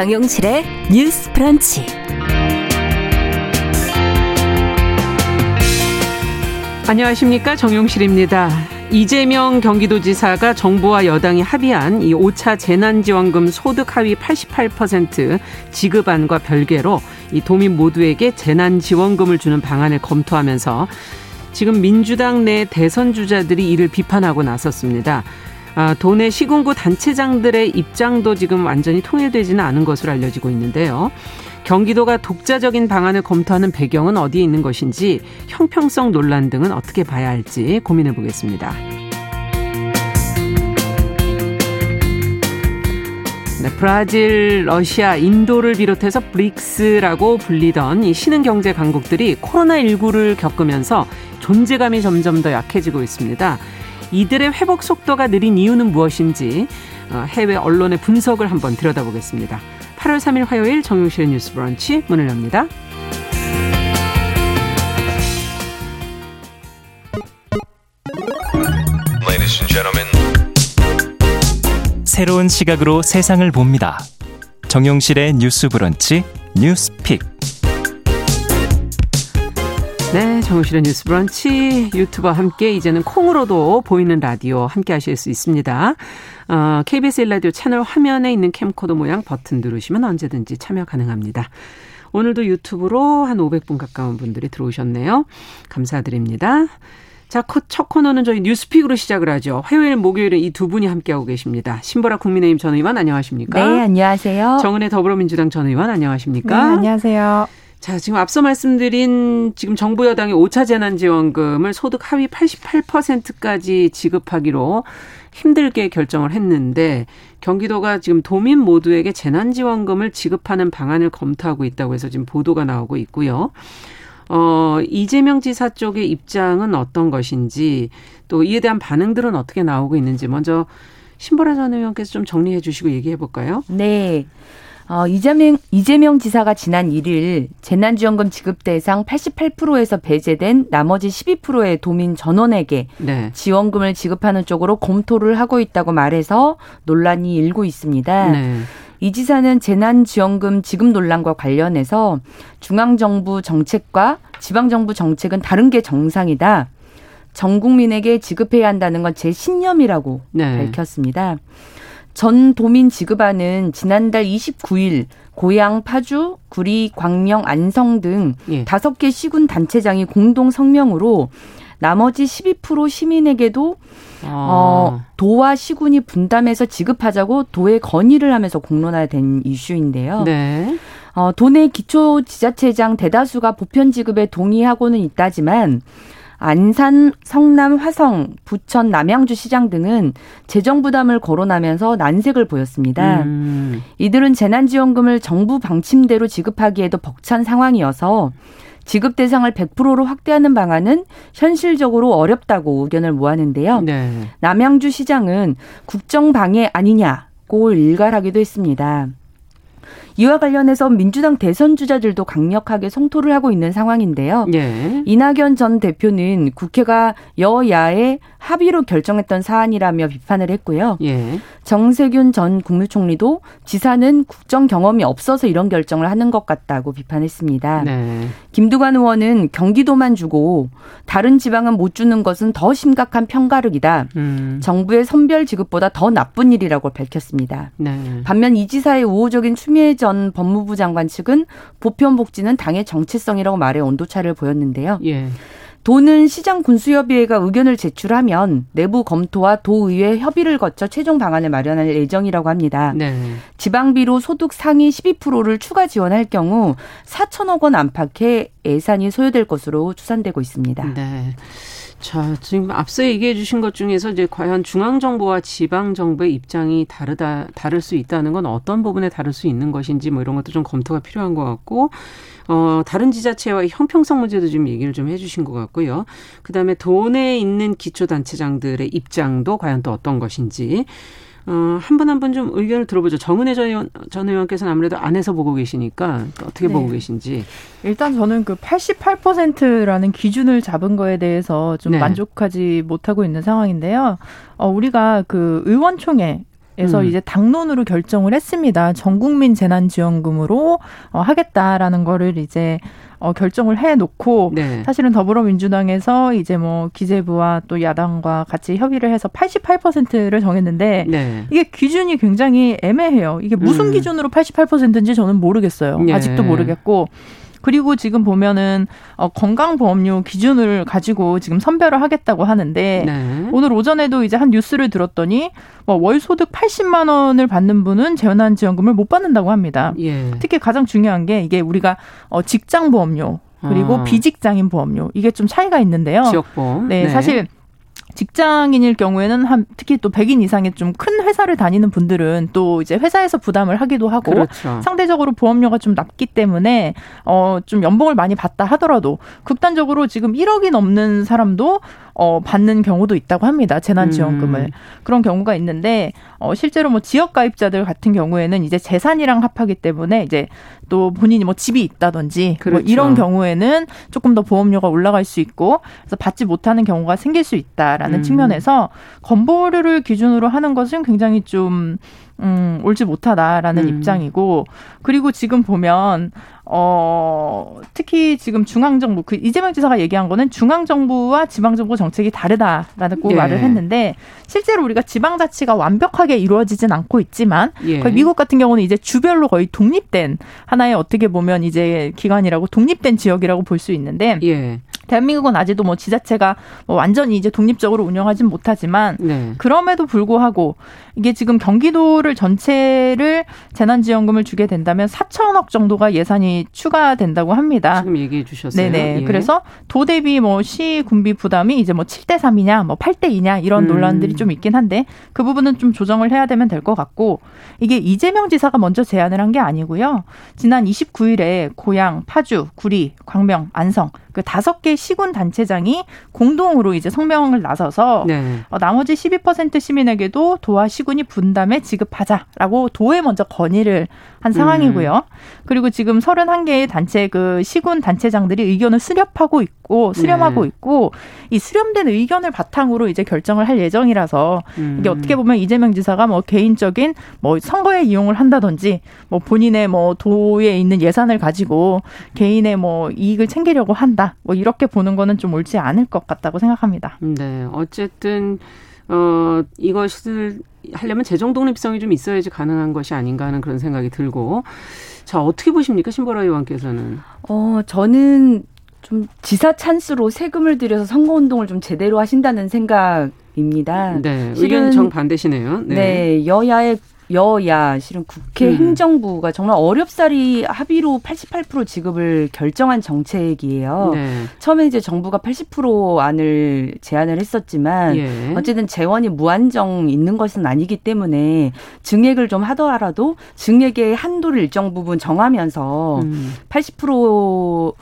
정용실의 뉴스 프런치. 안녕하십니까. 정용실입니다. 이재명 경기도지사가 정부와 여당이 합의한 이 5차 재난지원금 소득 하위 88% 지급안과 별개로 이 도민 모두에게 재난지원금을 주는 방안을 검토하면서 지금 민주당 내 대선 주자들이 이를 비판하고 나섰습니다. 아, 도내 시군구 단체장들의 입장도 지금 완전히 통일되지는 않은 것으로 알려지고 있는데요. 경기도가 독자적인 방안을 검토하는 배경은 어디에 있는 것인지 형평성 논란 등은 어떻게 봐야 할지 고민해 보겠습니다. 네, 브라질, 러시아, 인도를 비롯해서 브릭스라고 불리던 이 신흥 경제 강국들이 코로나19를 겪으면서 존재감이 점점 더 약해지고 있습니다. 이들의 회복 속도가 느린 이유는 무엇인지 어, 해외 언론의 분석을 한번 들여다보겠습니다. 8월 3일 화요일 정용실의 뉴스 브런치 문을 엽니다. 새로운 시각으로 세상을 봅니다. 정용실의 뉴스 브런치 뉴스 픽. 네, 정용실의 뉴스 브런치 유튜브와 함께 이제는 콩으로도 보이는 라디오 함께 하실 수 있습니다. 어, KBS 일라디오 채널 화면에 있는 캠코더 모양 버튼 누르시면 언제든지 참여 가능합니다. 오늘도 유튜브로 한 500분 가까운 분들이 들어오셨네요. 감사드립니다. 자, 첫 코너는 저희 뉴스픽으로 시작을 하죠. 화요일, 목요일은 이 두 분이 함께하고 계십니다. 신보라 국민의힘 전 의원 안녕하십니까? 네, 안녕하세요. 정은혜 더불어민주당 전 의원 안녕하십니까? 네, 안녕하세요. 자, 지금 앞서 말씀드린 지금 정부 여당이 5차 재난지원금을 소득 하위 88%까지 지급하기로 힘들게 결정을 했는데 경기도가 지금 도민 모두에게 재난지원금을 지급하는 방안을 검토하고 있다고 해서 지금 보도가 나오고 있고요. 어, 이재명 지사 쪽의 입장은 어떤 것인지 또 이에 대한 반응들은 어떻게 나오고 있는지 먼저 신보라 전 의원께서 좀 정리해 주시고 얘기해 볼까요? 네. 어, 이재명, 이재명 지사가 지난 1일 재난지원금 지급 대상 88%에서 배제된 나머지 12%의 도민 전원에게 네. 지원금을 지급하는 쪽으로 검토를 하고 있다고 말해서 논란이 일고 있습니다. 네. 이 지사는 재난지원금 지급 논란과 관련해서 중앙정부 정책과 지방정부 정책은 다른 게 정상이다. 전 국민에게 지급해야 한다는 건 제 신념이라고 네. 밝혔습니다. 전 도민 지급안은 지난달 29일 고양, 파주, 구리, 광명, 안성 등 예. 다섯 개 시군 단체장이 공동 성명으로 나머지 12% 시민에게도 아. 어, 도와 시군이 분담해서 지급하자고 도에 건의를 하면서 공론화된 이슈인데요. 네. 어, 도내 기초 지자체장 대다수가 보편 지급에 동의하고는 있다지만 안산, 성남, 화성, 부천, 남양주 시장 등은 재정 부담을 거론하면서 난색을 보였습니다. 음. 이들은 재난지원금을 정부 방침대로 지급하기에도 벅찬 상황이어서 지급 대상을 100%로 확대하는 방안은 현실적으로 어렵다고 의견을 모았는데요. 네. 남양주 시장은 국정 방해 아니냐고 일갈하기도 했습니다. 이와 관련해서 민주당 대선 주자들도 강력하게 성토를 하고 있는 상황인데요. 예. 이낙연 전 대표는 국회가 여야의 합의로 결정했던 사안이라며 비판을 했고요. 예. 정세균 전 국무총리도 지사는 국정 경험이 없어서 이런 결정을 하는 것 같다고 비판했습니다. 네. 김두관 의원은 경기도만 주고 다른 지방은 못 주는 것은 더 심각한 편가르기다. 음. 정부의 선별 지급보다 더 나쁜 일이라고 밝혔습니다. 네. 반면 이 지사의 우호적인 추미애 전 법무부 장관 측은 보편복지는 당의 정체성이라고 말해 온도차를 보였는데요. 예. 도는 시장 군수협의회가 의견을 제출하면 내부 검토와 도의회 협의를 거쳐 최종 방안을 마련할 예정이라고 합니다. 네. 지방비로 소득 상위 12%를 추가 지원할 경우 4천억 원 안팎의 예산이 소요될 것으로 추산되고 있습니다. 네. 자, 지금 앞서 얘기해 주신 것 중에서 이제 과연 중앙정부와 지방정부의 입장이 다르다, 다를 수 있다는 건 어떤 부분에 다를 수 있는 것인지 뭐 이런 것도 좀 검토가 필요한 것 같고, 어, 다른 지자체와의 형평성 문제도 좀 얘기를 좀 해 주신 것 같고요. 그 다음에 돈에 있는 기초단체장들의 입장도 과연 또 어떤 것인지. 어, 한 분 한 분 좀 의견을 들어보죠. 정은혜 전, 의원, 전 의원께서는 아무래도 안에서 보고 계시니까 어떻게 네. 보고 계신지. 일단 저는 그 88%라는 기준을 잡은 거에 대해서 좀 네. 만족하지 못하고 있는 상황인데요. 어, 우리가 그 의원총회 음. 이제 당론으로 결정을 했습니다. 전 국민 재난지원금으로 어, 하겠다라는 거를 이제 어, 결정을 해놓고 네. 사실은 더불어민주당에서 이제 뭐 기재부와 또 야당과 같이 협의를 해서 88%를 정했는데 네. 이게 기준이 굉장히 애매해요. 이게 무슨 음. 기준으로 88%인지 저는 모르겠어요. 네. 아직도 모르겠고 그리고 지금 보면은 어, 건강보험료 기준을 가지고 지금 선별을 하겠다고 하는데 네. 오늘 오전에도 이제 한 뉴스를 들었더니 뭐 월 소득 80만 원을 받는 분은 재난지원금을 못 받는다고 합니다. 예. 특히 가장 중요한 게 이게 우리가 어, 직장보험료 그리고 아. 비직장인 보험료 이게 좀 차이가 있는데요. 지역보험. 네, 네. 사실 직장인일 경우에는 한 특히 또 100인 이상의 좀 큰 회사를 다니는 분들은 또 이제 회사에서 부담을 하기도 하고 그렇죠. 상대적으로 보험료가 좀 낮기 때문에 어좀 연봉을 많이 받다 하더라도 극단적으로 지금 1억이 넘는 사람도 어, 받는 경우도 있다고 합니다. 재난지원금을. 음. 그런 경우가 있는데, 어, 실제로 뭐 지역가입자들 같은 경우에는 이제 재산이랑 합하기 때문에 이제 또 본인이 뭐 집이 있다든지 뭐 그렇죠. 뭐 이런 경우에는 조금 더 보험료가 올라갈 수 있고 그래서 받지 못하는 경우가 생길 수 있다라는 음. 측면에서 건보료를 기준으로 하는 것은 굉장히 좀 음, 옳지 못하다라는 음. 입장이고 그리고 지금 보면 어, 특히 지금 중앙정부, 그 이재명 지사가 얘기한 거는 중앙정부와 지방정부 정책이 다르다라는 고 예. 말을 했는데 실제로 우리가 지방자치가 완벽하게 이루어지진 않고 있지만 예. 거의 미국 같은 경우는 이제 주별로 거의 독립된 하나의 어떻게 보면 이제 기관이라고 독립된 지역이라고 볼 수 있는데 예. 대한민국은 아직도 뭐 지자체가 뭐 완전히 이제 독립적으로 운영하진 못하지만 네. 그럼에도 불구하고 이게 지금 경기도를 전체를 재난지원금을 주게 된다면 4천억 정도가 예산이 추가된다고 합니다. 지금 얘기해 주셨어요. 네네. 예. 그래서 도 대비 뭐 시 군비 부담이 이제 뭐 7대 3이냐 뭐 8대 2냐 이런 음. 논란들이 좀 있긴 한데 그 부분은 좀 조정을 해야 되면 될 것 같고 이게 이재명 지사가 먼저 제안을 한 게 아니고요. 지난 29일에 고양, 파주, 구리, 광명, 안성 그 다섯 개 시군 단체장이 공동으로 이제 성명을 나서서 네. 어, 나머지 12% 시민에게도 도와 시군 이 분담해 지급하자라고 도에 먼저 건의를 한 상황이고요. 음. 그리고 지금 31개의 단체 그 시군 단체장들이 의견을 수렴하고 있고 수렴하고 네. 있고 이 수렴된 의견을 바탕으로 이제 결정을 할 예정이라서 음. 이게 어떻게 보면 이재명 지사가 뭐 개인적인 뭐 선거에 이용을 한다든지 뭐 본인의 뭐 도에 있는 예산을 가지고 개인의 뭐 이익을 챙기려고 한다. 뭐 이렇게 보는 거는 좀 옳지 않을 것 같다고 생각합니다. 네. 어쨌든 어, 이것을 하려면 재정 독립성이 좀 있어야지 가능한 것이 아닌가 하는 그런 생각이 들고. 자, 어떻게 보십니까? 신보라 의원께서는. 어, 저는 좀 지사 찬스로 세금을 들여서 선거 운동을 좀 제대로 하신다는 생각입니다. 네, 의견 정 반대시네요. 네. 네, 여야의 여야 실은 국회 음. 행정부가 정말 어렵사리 합의로 88% 지급을 결정한 정책이에요. 네. 처음에 이제 정부가 80% 안을 제안을 했었지만 예. 어쨌든 재원이 무한정 있는 것은 아니기 때문에 증액을 좀 하더라도 증액의 한도를 일정 부분 정하면서 음. 80%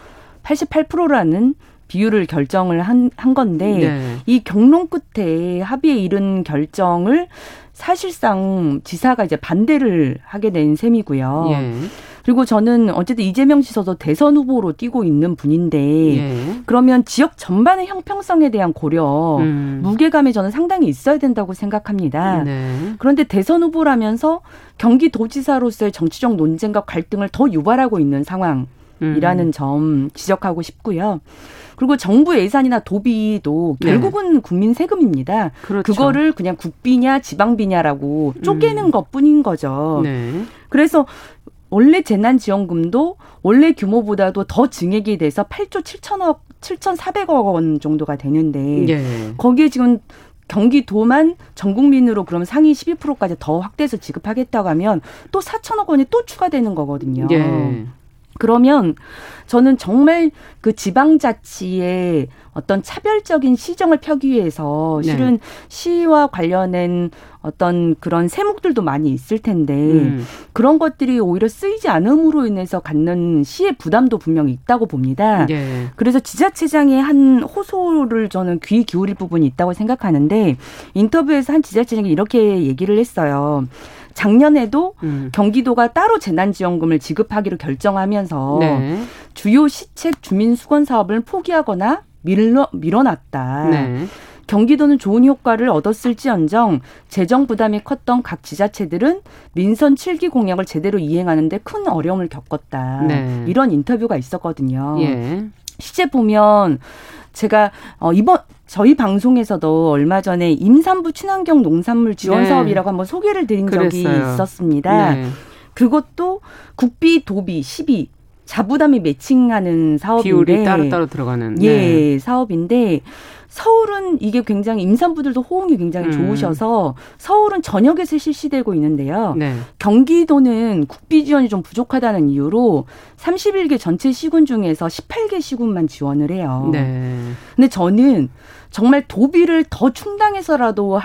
88%라는 비율을 결정을 한, 한 건데 네. 이 경론 끝에 합의에 이른 결정을 사실상 지사가 이제 반대를 하게 된 셈이고요. 예. 그리고 저는 어쨌든 이재명 지사도 대선 후보로 뛰고 있는 분인데 예. 그러면 지역 전반의 형평성에 대한 고려 음. 무게감이 저는 상당히 있어야 된다고 생각합니다. 네. 그런데 대선 후보라면서 경기도지사로서의 정치적 논쟁과 갈등을 더 유발하고 있는 상황이라는 음. 점 지적하고 싶고요. 그리고 정부 예산이나 도비도 네. 결국은 네. 국민 세금입니다. 그렇죠. 그거를 그냥 국비냐 지방비냐라고 쪼개는 음. 것뿐인 거죠. 네. 그래서 원래 재난지원금도 원래 규모보다도 더 증액이 돼서 8조 7천억 7,400억 원 정도가 되는데 네. 거기에 지금 경기도만 전 국민으로 그럼 상위 12%까지 더 확대해서 지급하겠다고 하면 또 4천억 원이 또 추가되는 거거든요. 네. 그러면 저는 정말 그 지방자치의 어떤 차별적인 시정을 펴기 위해서 네. 실은 네. 시와 관련된 어떤 그런 세목들도 많이 있을 텐데 음. 그런 것들이 오히려 쓰이지 않음으로 인해서 갖는 시의 부담도 분명히 있다고 봅니다. 네. 그래서 지자체장의 한 호소를 저는 귀 기울일 부분이 있다고 생각하는데 인터뷰에서 한 지자체장이 이렇게 얘기를 했어요. 작년에도 음. 경기도가 따로 재난지원금을 지급하기로 결정하면서 네. 주요 시책 주민 수건 사업을 포기하거나 밀러, 밀어놨다. 네. 경기도는 좋은 효과를 얻었을지언정 재정 부담이 컸던 각 지자체들은 민선 7기 공약을 제대로 이행하는데 큰 어려움을 겪었다. 네. 이런 인터뷰가 있었거든요. 예. 실제 보면 제가 어 이번 저희 방송에서도 얼마 전에 임산부 친환경 농산물 지원 네. 사업이라고 한번 소개를 드린 적이 그랬어요. 있었습니다. 네. 그것도 국비, 도비, 시비 자부담이 매칭하는 사업인데 비율이 따로 따로 들어가는 예 네. 사업인데 서울은 이게 굉장히 임산부들도 호응이 굉장히 음. 좋으셔서 서울은 전역에서 실시되고 있는데요. 네. 경기도는 국비 지원이 좀 부족하다는 이유로 31개 전체 시군 중에서 18개 시군만 지원을 해요. 네. 근데 저는 정말 도비를 더 충당해서라도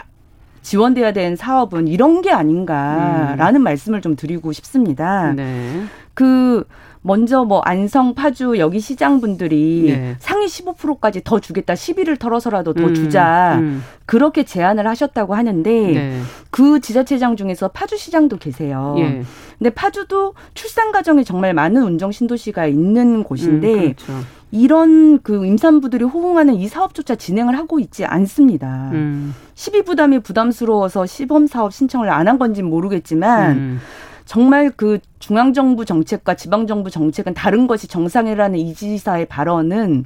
지원돼야 되는 사업은 이런 게 아닌가라는 음. 말씀을 좀 드리고 싶습니다. 네. 그 먼저 뭐 안성, 파주 여기 시장 분들이 네. 상위 15%까지 더 주겠다. 시비를 털어서라도 더 음, 주자. 음. 그렇게 제안을 하셨다고 하는데 네. 그 지자체장 중에서 파주 시장도 계세요. 예. 근데 파주도 출산 과정에 정말 많은 운정 신도시가 있는 곳인데 음, 그렇죠. 이런 그 임산부들이 호응하는 이 사업조차 진행을 하고 있지 않습니다. 음. 시비 부담이 부담스러워서 시범 사업 신청을 안 한 건지 모르겠지만 음. 정말 그 중앙정부 정책과 지방정부 정책은 다른 것이 정상이라는 이 지사의 발언은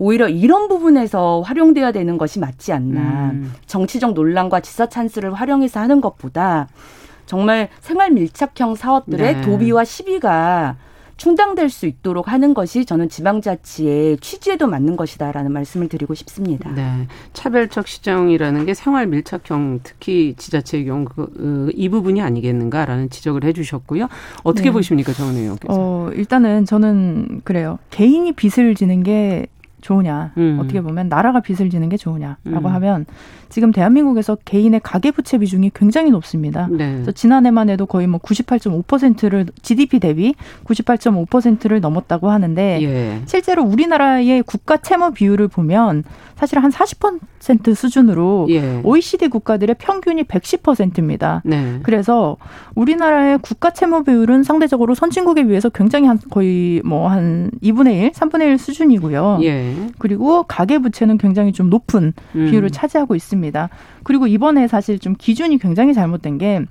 오히려 이런 부분에서 활용돼야 되는 것이 맞지 않나. 음. 정치적 논란과 지사 찬스를 활용해서 하는 것보다 정말 생활 밀착형 사업들의 네. 도비와 시비가 충당될 수 있도록 하는 것이 저는 지방자치의 취지에도 맞는 것이다라는 말씀을 드리고 싶습니다. 네. 차별적 시정이라는 게 생활 밀착형 특히 지자체의 경우 그, 그, 이 부분이 아니겠는가라는 지적을 해 주셨고요. 어떻게 네. 보십니까, 정은 의원께서? 어, 일단은 저는 그래요. 개인이 빚을 지는 게 좋으냐 음. 어떻게 보면 나라가 빚을 지는 게 좋으냐라고 음. 하면 지금 대한민국에서 개인의 가계부채 비중이 굉장히 높습니다. 네. 그래서 지난해만 해도 거의 뭐 98.5%를 GDP 대비 98.5%를 넘었다고 하는데 예. 실제로 우리나라의 국가 채무 비율을 보면 사실 한 40% 수준으로 예. OECD 국가들의 평균이 110%입니다. 네. 그래서 우리나라의 국가 채무 비율은 상대적으로 선진국에 비해서 굉장히 한 거의 뭐 한 2분의 1, 3분의 1 수준이고요. 예. 그리고 가계 부채는 굉장히 좀 높은 음. 비율을 차지하고 있습니다. 그리고 이번에 사실 좀 기준이 굉장히 잘못된 게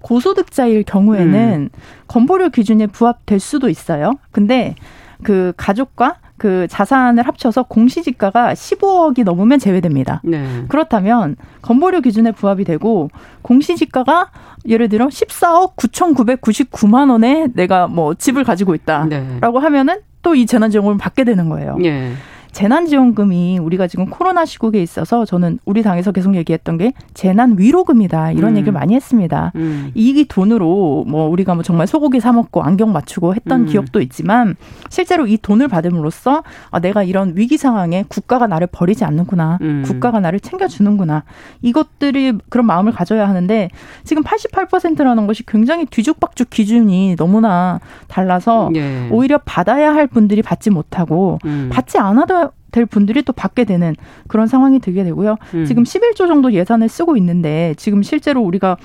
고소득자일 경우에는 음. 건보료 기준에 부합될 수도 있어요. 근데 그 가족과 그 자산을 합쳐서 공시지가가 15억이 넘으면 제외됩니다. 네. 그렇다면 건보료 기준에 부합이 되고 공시지가가 예를 들어 14억 9,999만 원에 내가 뭐 집을 가지고 있다라고 네. 하면은 또 이 재난지원금을 받게 되는 거예요. 네. 재난지원금이 우리가 지금 코로나 시국에 있어서 저는 우리 당에서 계속 얘기했던 게 재난 위로금이다 이런 음. 얘기를 많이 했습니다. 음. 이 돈으로 뭐 우리가 뭐 정말 소고기 사 먹고 안경 맞추고 했던 음. 기억도 있지만 실제로 이 돈을 받음으로써 아 내가 이런 위기 상황에 국가가 나를 버리지 않는구나, 음. 국가가 나를 챙겨주는구나 이것들이 그런 마음을 가져야 하는데 지금 88%라는 것이 굉장히 뒤죽박죽 기준이 너무나 달라서 예. 오히려 받아야 할 분들이 받지 못하고 음. 받지 않아도 될 분들이 또 받게 되는 그런 상황이 되게 되고요. 음. 지금 11조 정도 예산을 쓰고 있는데 지금 실제로 우리가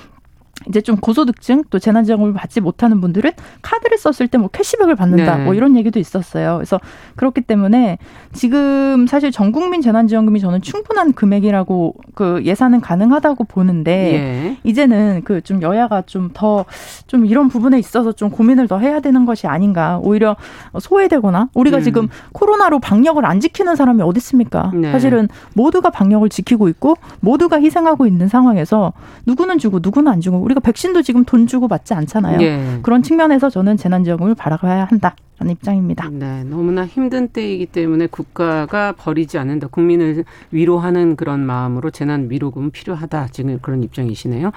이제 좀 고소득증 또 재난지원금을 받지 못하는 분들은 카드를 썼을 때 뭐 캐시백을 받는다 네. 뭐 이런 얘기도 있었어요. 그래서 그렇기 때문에 지금 사실 전 국민 재난지원금이 저는 충분한 금액이라고 그 예산은 가능하다고 보는데 예. 이제는 그 좀 여야가 좀 더좀 좀 이런 부분에 있어서 좀 고민을 더 해야 되는 것이 아닌가. 오히려 소외되거나 우리가 음. 지금 코로나로 방역을 안 지키는 사람이 어디 있습니까? 네. 사실은 모두가 방역을 지키고 있고 모두가 희생하고 있는 상황에서 누구는 주고 누구는 안 주고 우리 가 백신도 지금 돈 주고 맞지 않잖아요. 예. 그런 측면에서 저는 재난지원금을 바라봐야 한다. 라는 입장입니다. 네, 너무나 힘든 때이기 때문에 국가가 버리지 않는다. 국민을 위로하는 그런 마음으로 재난 위로금 필요하다. 지금 그런 입장이시네요.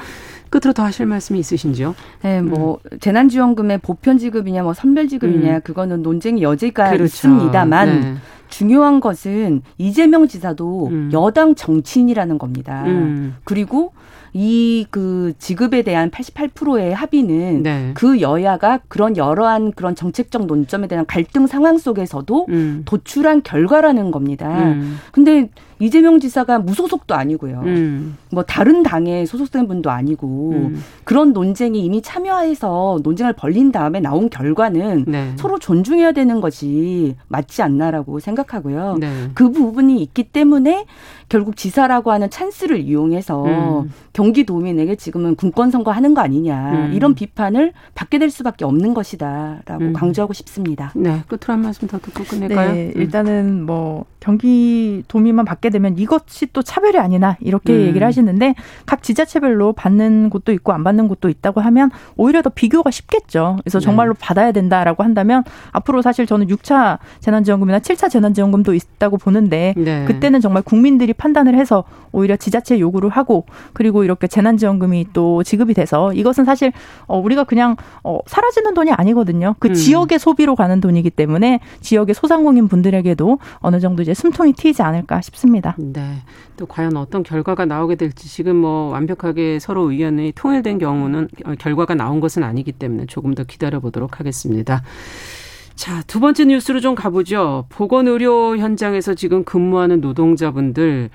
끝으로 더 하실 말씀이 있으신지요? 네, 뭐 음. 재난지원금의 보편 지급이냐, 뭐 선별 지급이냐, 음. 그거는 논쟁의 여지가 그렇죠. 있습니다만. 네. 중요한 것은 이재명 지사도 음. 여당 정치인이라는 겁니다. 음. 그리고 이 그 지급에 대한 88%의 합의는 네. 그 여야가 그런 여러한 그런 정책적 논점에 대한 갈등 상황 속에서도 음. 도출한 결과라는 겁니다. 음. 근데 이재명 지사가 무소속도 아니고요. 음. 뭐 다른 당에 소속된 분도 아니고 음. 그런 논쟁이 이미 참여해서 논쟁을 벌린 다음에 나온 결과는 네. 서로 존중해야 되는 것이 맞지 않나라고 생각하고요. 네. 그 부분이 있기 때문에 결국 지사라고 하는 찬스를 이용해서 음. 경기도민에게 지금은 군권 선거하는 거 아니냐 음. 이런 비판을 받게 될 수밖에 없는 것이다라고 음. 강조하고 싶습니다. 네, 끝으로 한 말씀 더 듣고 끝낼까요? 네, 음. 일단은 뭐 경기도민만 받게 되면 이것이 또 차별이 아니나 이렇게 음. 얘기를 하시는데 각 지자체별로 받는 곳도 있고 안 받는 곳도 있다고 하면 오히려 더 비교가 쉽겠죠. 그래서 네. 정말로 네. 받아야 된다라고 한다면 앞으로 사실 저는 6차 재난지원금이나 7차 재난지원금도 있다고 보는데 네. 그때는 정말 국민들이 판단을 해서 오히려 지자체 요구를 하고 그리고 이렇게 재난지원금이 또 지급이 돼서 이것은 사실 어 우리가 그냥 어 사라지는 돈이 아니거든요. 그 음. 지역의 소비로 가는 돈이기 때문에 지역의 소상공인 분들에게도 어느 정도 이제 숨통이 트이지 않을까 싶습니다. 네. 또 과연 어떤 결과가 나오게 될지 지금 뭐 완벽하게 서로 의견이 통일된 경우는 어, 결과가 나온 것은 아니기 때문에 조금 더 기다려 보도록 하겠습니다. 자, 두 번째 뉴스로 좀 가보죠. 보건의료 현장에서 지금 근무하는 노동자분들,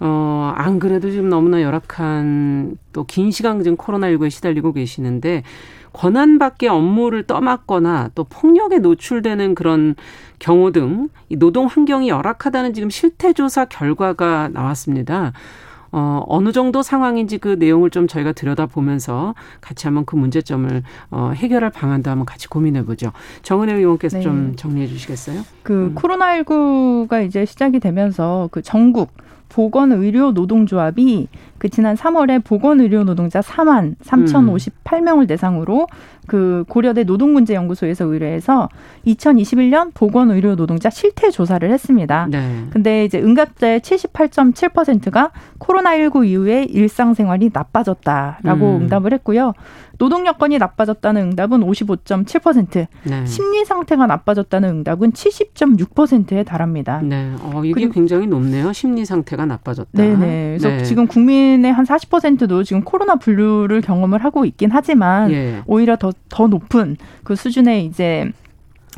어, 안 그래도 지금 너무나 열악한 또 긴 시간 지금 코로나19에 시달리고 계시는데, 권한 밖의 업무를 떠맡거나 또 폭력에 노출되는 그런 경우 등 이 노동 환경이 열악하다는 지금 실태 조사 결과가 나왔습니다. 어, 어느 정도 상황인지 그 내용을 좀 저희가 들여다보면서 같이 한번 그 문제점을 어, 해결할 방안도 한번 같이 고민해 보죠. 정은혜 의원께서 네. 좀 정리해 주시겠어요? 그 음. 코로나19가 이제 시작이 되면서 그 전국 보건의료 노동조합이 그 지난 3월에 보건의료 노동자 4만 3,058명을 대상으로 그 고려대 노동문제연구소에서 의뢰해서 2021년 보건의료 노동자 실태 조사를 했습니다. 네. 근데 이제 응답자의 78.7%가 코로나19 이후에 일상생활이 나빠졌다라고 음. 응답을 했고요. 노동 여건이 나빠졌다는 응답은 55.7%, 네. 심리 상태가 나빠졌다는 응답은 70.6%에 달합니다. 네, 어, 이게 굉장히 높네요. 심리 상태가 나빠졌다. 네네. 그래서 네. 지금 국민의 한 40%도 지금 코로나 분류를 경험을 하고 있긴 하지만 예. 오히려 더, 더 높은 그 수준의 이제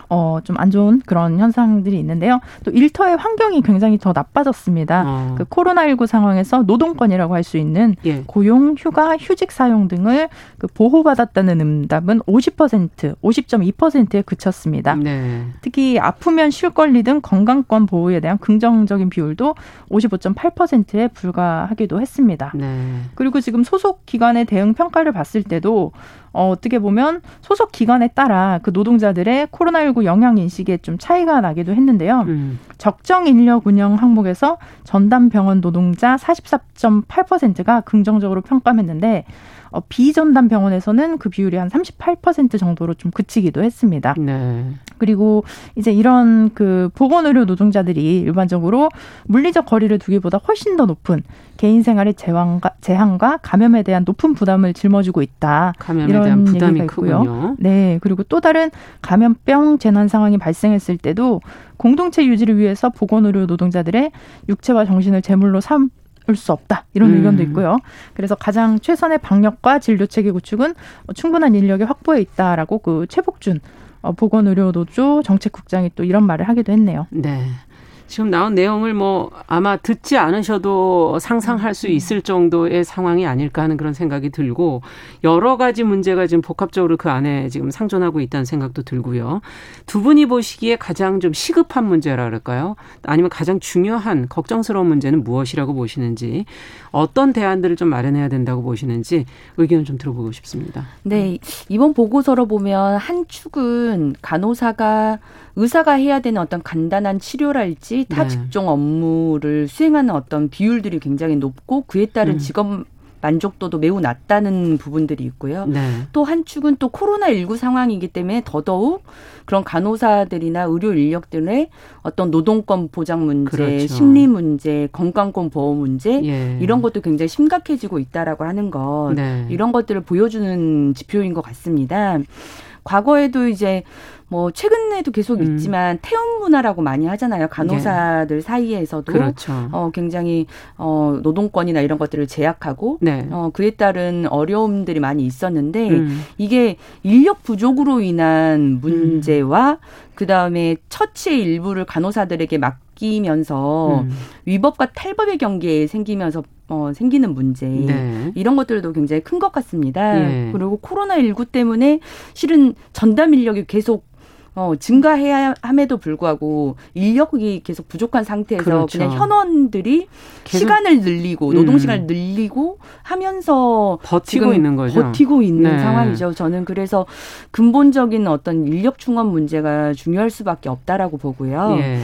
어, 좀 안 좋은 그런 현상들이 있는데요. 또 일터의 환경이 굉장히 더 나빠졌습니다. 어. 그 코로나19 상황에서 노동권이라고 할 수 있는 예. 고용, 휴가, 휴직 사용 등을 그 보호받았다는 응답은 50%, 50.2%에 그쳤습니다. 네. 특히 아프면 쉴 권리 등 건강권 보호에 대한 긍정적인 비율도 55.8%에 불과하기도 했습니다. 네. 그리고 지금 소속 기관의 대응 평가를 봤을 때도 어, 어떻게 보면 소속 기관에 따라 그 노동자들의 코로나19 영향 인식에 좀 차이가 나기도 했는데요. 음. 적정 인력 운영 항목에서 전담 병원 노동자 44.8%가 긍정적으로 평가했는데 어, 비전담 병원에서는 그 비율이 한 38% 정도로 좀 그치기도 했습니다. 네. 그리고 이제 이런 그 보건의료 노동자들이 일반적으로 물리적 거리를 두기보다 훨씬 더 높은 개인 생활의 제한과, 제한과 감염에 대한 높은 부담을 짊어지고 있다. 감염에 이런 대한 부담이 얘기가 있고요. 크군요. 네. 그리고 또 다른 감염병 재난 상황이 발생했을 때도 공동체 유지를 위해서 보건의료 노동자들의 육체와 정신을 제물로 삼 수 없다 이런 음. 의견도 있고요. 그래서 가장 최선의 방역과 진료 체계 구축은 충분한 인력의 확보에 있다라고 그 최복준 어, 보건의료노조 정책국장이 또 이런 말을 하기도 했네요. 네. 지금 나온 내용을 뭐 아마 듣지 않으셔도 상상할 수 있을 정도의 상황이 아닐까 하는 그런 생각이 들고 여러 가지 문제가 지금 복합적으로 그 안에 지금 상존하고 있다는 생각도 들고요. 두 분이 보시기에 가장 좀 시급한 문제라 그럴까요? 아니면 가장 중요한 걱정스러운 문제는 무엇이라고 보시는지 어떤 대안들을 좀 마련해야 된다고 보시는지 의견을 좀 들어보고 싶습니다. 네. 이번 보고서로 보면 한 축은 간호사가 의사가 해야 되는 어떤 간단한 치료랄지 타 네. 직종 업무를 수행하는 어떤 비율들이 굉장히 높고 그에 따른 음. 직업 만족도도 매우 낮다는 부분들이 있고요. 네. 또 한 축은 또 코로나19 상황이기 때문에 더더욱 그런 간호사들이나 의료 인력들의 어떤 노동권 보장 문제, 그렇죠. 심리 문제, 건강권 보호 문제 예. 이런 것도 굉장히 심각해지고 있다라고 하는 것 네. 이런 것들을 보여주는 지표인 것 같습니다. 과거에도 이제 뭐 최근에도 계속 음. 있지만 태움 문화라고 많이 하잖아요. 간호사들 네. 사이에서도 그렇죠. 어 굉장히 어 노동권이나 이런 것들을 제약하고 네. 어 그에 따른 어려움들이 많이 있었는데 음. 이게 인력 부족으로 인한 문제와 음. 그다음에 처치의 일부를 간호사들에게 맡기면서 음. 위법과 탈법의 경계에 생기면서 어, 생기는 문제 네. 이런 것들도 굉장히 큰 것 같습니다. 네. 그리고 코로나 19 때문에 실은 전담 인력이 계속 어, 증가해야 함에도 불구하고 인력이 계속 부족한 상태에서 그렇죠. 그냥 현원들이 시간을 늘리고 노동 시간을 음. 늘리고 하면서 버티고 있는 거죠. 버티고 있는 네. 상황이죠. 저는 그래서 근본적인 어떤 인력 충원 문제가 중요할 수밖에 없다라고 보고요. 예.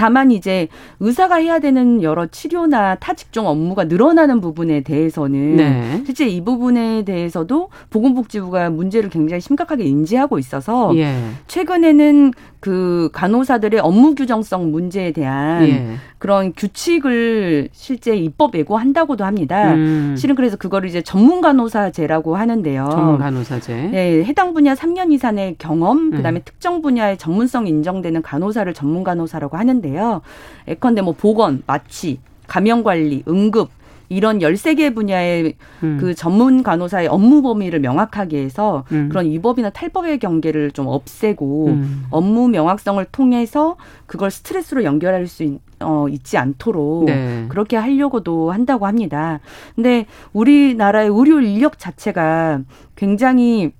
다만 이제 의사가 해야 되는 여러 치료나 타 직종 업무가 늘어나는 부분에 대해서는 네. 실제 이 부분에 대해서도 보건복지부가 문제를 굉장히 심각하게 인지하고 있어서 예. 최근에는 그 간호사들의 업무 규정성 문제에 대한 예. 그런 규칙을 실제 입법 예고한다고도 합니다. 음. 실은 그래서 그거를 이제 전문 간호사제라고 하는데요. 전문 간호사제. 네, 해당 분야 3년 이상의 경험, 그다음에 음. 특정 분야의 전문성 인정되는 간호사를 전문 간호사라고 하는데 요. 예컨대 뭐 보건, 마취, 감염 관리, 응급 이런 열세 개 분야의 음. 그 전문 간호사의 업무 범위를 명확하게 해서 음. 그런 위법이나 탈법의 경계를 좀 없애고 음. 업무 명확성을 통해서 그걸 스트레스로 연결할 수 있, 어, 있지 않도록 네. 그렇게 하려고도 한다고 합니다. 근데 우리나라의 의료 인력 자체가 굉장히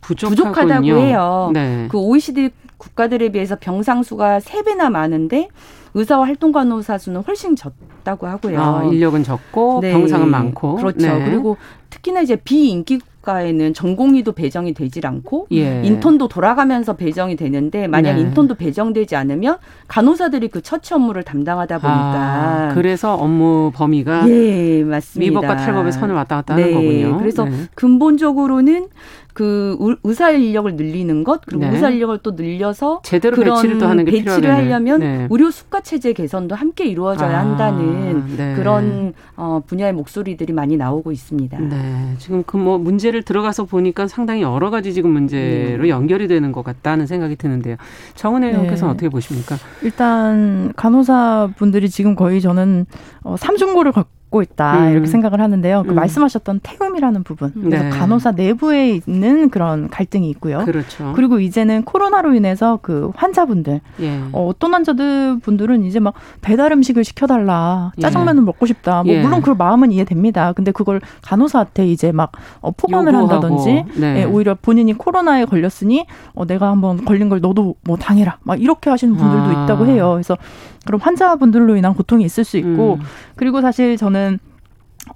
부족하군요. 부족하다고 해요. 네. 그 OECD 국가들에 비해서 병상 수가 세배나 많은데 의사와 활동 간호사 수는 훨씬 적다고 하고요. 아, 인력은 적고 네. 병상은 많고. 그렇죠. 네. 그리고 특히나 이제 비인기 국가에는 전공의도 배정이 되질 않고 예. 인턴도 돌아가면서 배정이 되는데 만약 네. 인턴도 배정되지 않으면 간호사들이 그 처치 업무를 담당하다 보니까 아, 그래서 업무 범위가 예 맞습니다. 위법과 탈법의 선을 왔다 갔다 하는 네. 거군요. 그래서 네. 근본적으로는 그 의사 인력을 늘리는 것 그리고 네. 의사 인력을 또 늘려서 제대로 그런 배치를 또 하는 게 배치를 필요하겠네. 하려면 네. 의료 수가 체제 개선도 함께 이루어져야 아, 한다는 네. 그런 어, 분야의 목소리들이 많이 나오고 있습니다. 네, 지금 그 뭐 문제를 들어가서 보니까 상당히 여러 가지 지금 문제로 네. 연결이 되는 것 같다는 생각이 드는데요. 정은혜 의원께서는 네. 어떻게 보십니까? 일단 간호사 분들이 지금 거의 저는 어, 삼중고를 갖고 갖고 있다 음. 이렇게 생각을 하는데요. 그 음. 말씀하셨던 태움이라는 부분, 그래서 네. 간호사 내부에 있는 그런 갈등이 있고요. 그렇죠. 그리고 이제는 코로나로 인해서 그 환자분들, 예. 어, 떤 환자들 분들은 이제 막 배달 음식을 시켜달라, 예. 짜장면을 예. 먹고 싶다. 뭐 예. 물론 그 마음은 이해됩니다. 근데 그걸 간호사한테 이제 막 어, 포감을 요구하고. 한다든지, 네. 예, 오히려 본인이 코로나에 걸렸으니 어, 내가 한번 걸린 걸 너도 뭐 당해라, 막 이렇게 하시는 분들도 아. 있다고 해요. 그래서 그럼 환자분들로 인한 고통이 있을 수 있고 음. 그리고 사실 저는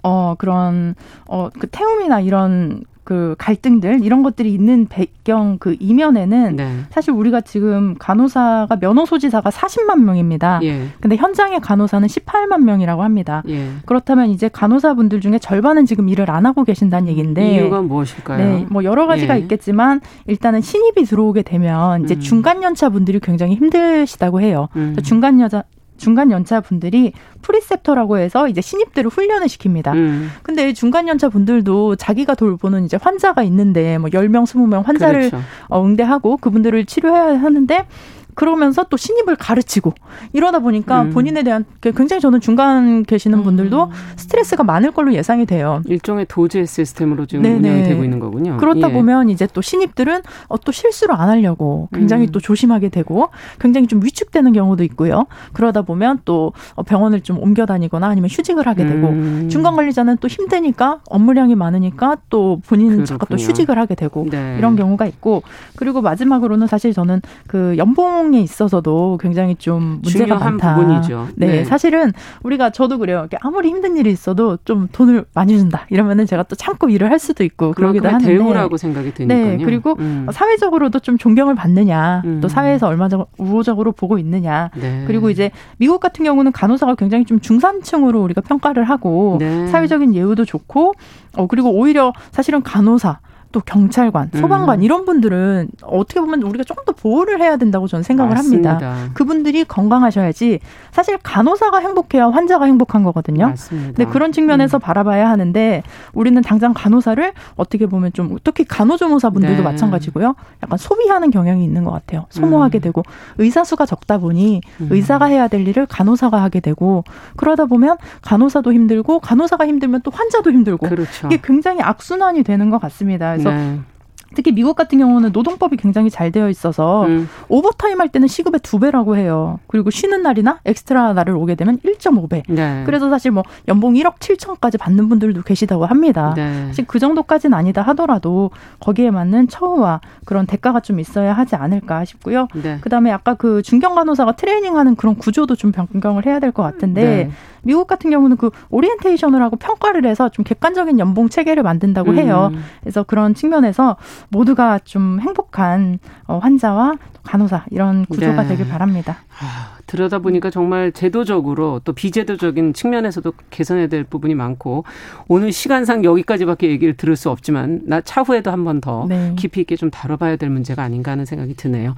어 그런 어 그 태움이나 이런 그 갈등들 이런 것들이 있는 배경 그 이면에는 네. 사실 우리가 지금 간호사가 면허 소지사가 40만 명입니다. 예. 근데 현장의 간호사는 18만 명이라고 합니다. 예. 그렇다면 이제 간호사분들 중에 절반은 지금 일을 안 하고 계신다는 얘기인데 이유가 무엇일까요? 네, 뭐 여러 가지가 예. 있겠지만 일단은 신입이 들어오게 되면 이제 음. 중간 연차 분들이 굉장히 힘드시다고 해요. 음. 중간 여자 중간 연차 분들이 preceptor라고 해서 이제 신입들을 훈련을 시킵니다. 음. 근데 중간 연차 분들도 자기가 돌보는 이제 환자가 있는데 뭐 10명, 20명 환자를 그렇죠. 어, 응대하고 그분들을 치료해야 하는데 그러면서 또 신입을 가르치고 이러다 보니까 음. 본인에 대한 그 굉장히 저는 중간 계시는 음. 분들도 스트레스가 많을 걸로 예상이 돼요. 일종의 도제 시스템으로 지금 네네. 운영이 되고 있는 거군요. 그렇다 예. 보면 이제 또 신입들은 어, 또 실수를 안 하려고 굉장히 음. 또 조심하게 되고 굉장히 좀 위축되는 경우도 있고요. 그러다 보면 또 어, 병원을 좀 옮겨 다니거나 아니면 휴직을 하게 되고 음. 중간 관리자는 또 힘드니까 업무량이 많으니까 또 본인 은 잠깐 또 휴직을 하게 되고 네. 이런 경우가 있고 그리고 마지막으로는 사실 저는 그 연봉 소통에 있어서도 굉장히 좀 문제가 많다. 부분이죠. 네, 네, 사실은 우리가 저도 그래요. 아무리 힘든 일이 있어도 좀 돈을 많이 준다. 이러면은 제가 또 참고 일을 할 수도 있고 그러기도 하는데 대우라고 생각이 드니까요. 네, 그리고 음. 사회적으로도 좀 존경을 받느냐, 음. 또 사회에서 얼마나 우호적으로 보고 있느냐. 네. 그리고 이제 미국 같은 경우는 간호사가 굉장히 좀 중산층으로 우리가 평가를 하고 네. 사회적인 예우도 좋고 어 그리고 오히려 사실은 간호사 또 경찰관, 소방관 음. 이런 분들은 어떻게 보면 우리가 조금 더 보호를 해야 된다고 저는 생각을 맞습니다. 합니다. 그분들이 건강하셔야지 사실 간호사가 행복해야 환자가 행복한 거거든요. 맞습니다. 근데 그런 측면에서 음. 바라봐야 하는데 우리는 당장 간호사를 어떻게 보면 좀 특히 간호조무사분들도 네. 마찬가지고요. 약간 소비하는 경향이 있는 것 같아요. 소모하게 음. 되고 의사 수가 적다 보니 음. 의사가 해야 될 일을 간호사가 하게 되고 그러다 보면 간호사도 힘들고 간호사가 힘들면 또 환자도 힘들고 그렇죠. 이게 굉장히 악순환이 되는 것 같습니다. 그래서 네. 특히 미국 같은 경우는 노동법이 굉장히 잘 되어 있어서 음. 오버타임 할 때는 시급의 두 배라고 해요. 그리고 쉬는 날이나 엑스트라 날을 오게 되면 1.5배. 네. 그래서 사실 뭐 연봉 1억 7천까지 받는 분들도 계시다고 합니다. 네. 사실 그 정도까지는 아니다 하더라도 거기에 맞는 처우와 그런 대가가 좀 있어야 하지 않을까 싶고요. 네. 그다음에 아까 그 중견 간호사가 트레이닝하는 그런 구조도 좀 변경을 해야 될 것 같은데 네. 미국 같은 경우는 그 오리엔테이션을 하고 평가를 해서 좀 객관적인 연봉 체계를 만든다고 해요. 음. 그래서 그런 측면에서 모두가 좀 행복한 어, 환자와 간호사 이런 구조가 네. 되길 바랍니다. 아, 들여다 보니까 정말 제도적으로 또 비제도적인 측면에서도 개선해야 될 부분이 많고 오늘 시간상 여기까지밖에 얘기를 들을 수 없지만 나 차후에도 한 번더 네. 깊이 있게 좀 다뤄봐야 될 문제가 아닌가 하는 생각이 드네요.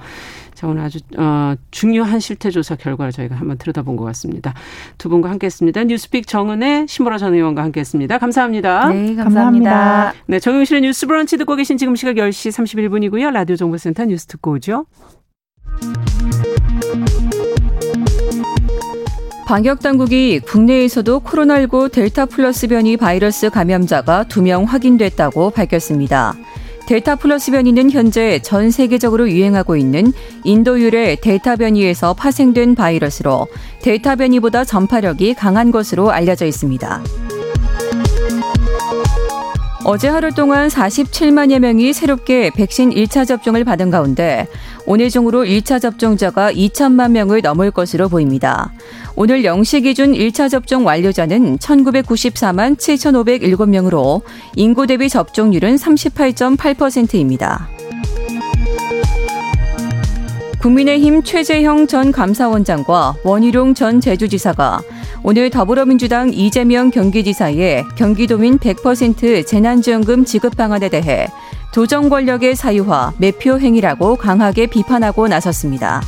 자 오늘 아주 어, 중요한 실태 조사 결과를 저희가 한번 들여다본 것 같습니다. 두 분과 함께했습니다. 뉴스픽 정은의 신보라 전 의원과 함께했습니다. 감사합니다. 네, 감사합니다. 감사합니다. 네, 정용실의 뉴스브런치 듣고 계신 지금 시각 10시 31분이고요. 라디오 정보센터 뉴스 듣고 오죠. 방역 당국이 국내에서도 코로나19 델타 플러스 변이 바이러스 감염자가 2명 확인됐다고 밝혔습니다. 델타 플러스 변이는 현재 전 세계적으로 유행하고 있는 인도 유래 델타 변이에서 파생된 바이러스로 델타 변이보다 전파력이 강한 것으로 알려져 있습니다. 어제 하루 동안 47만여 명이 새롭게 백신 1차 접종을 받은 가운데 오늘 중으로 1차 접종자가 2천만 명을 넘을 것으로 보입니다. 오늘 0시 기준 1차 접종 완료자는 1994만 7,507명으로 인구 대비 접종률은 38.8%입니다. 국민의힘 최재형 전 감사원장과 원희룡 전 제주지사가 오늘 더불어민주당 이재명 경기지사의 경기도민 100% 재난지원금 지급 방안에 대해 도정 권력의 사유화, 매표 행위라고 강하게 비판하고 나섰습니다.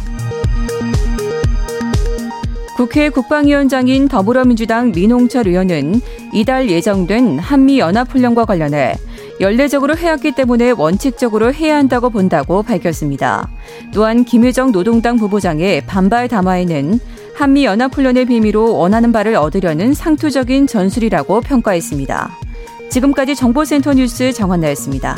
국회 국방위원장인 더불어민주당 민홍철 의원은 이달 예정된 한미연합훈련과 관련해 연례적으로 해왔기 때문에 원칙적으로 해야 한다고 본다고 밝혔습니다. 또한 김혜정 노동당 부부장의 반발 담화에는 한미 연합훈련의 비밀로 원하는 바를 얻으려는 상투적인 전술이라고 평가했습니다. 지금까지 정보센터 뉴스 정한나였습니다.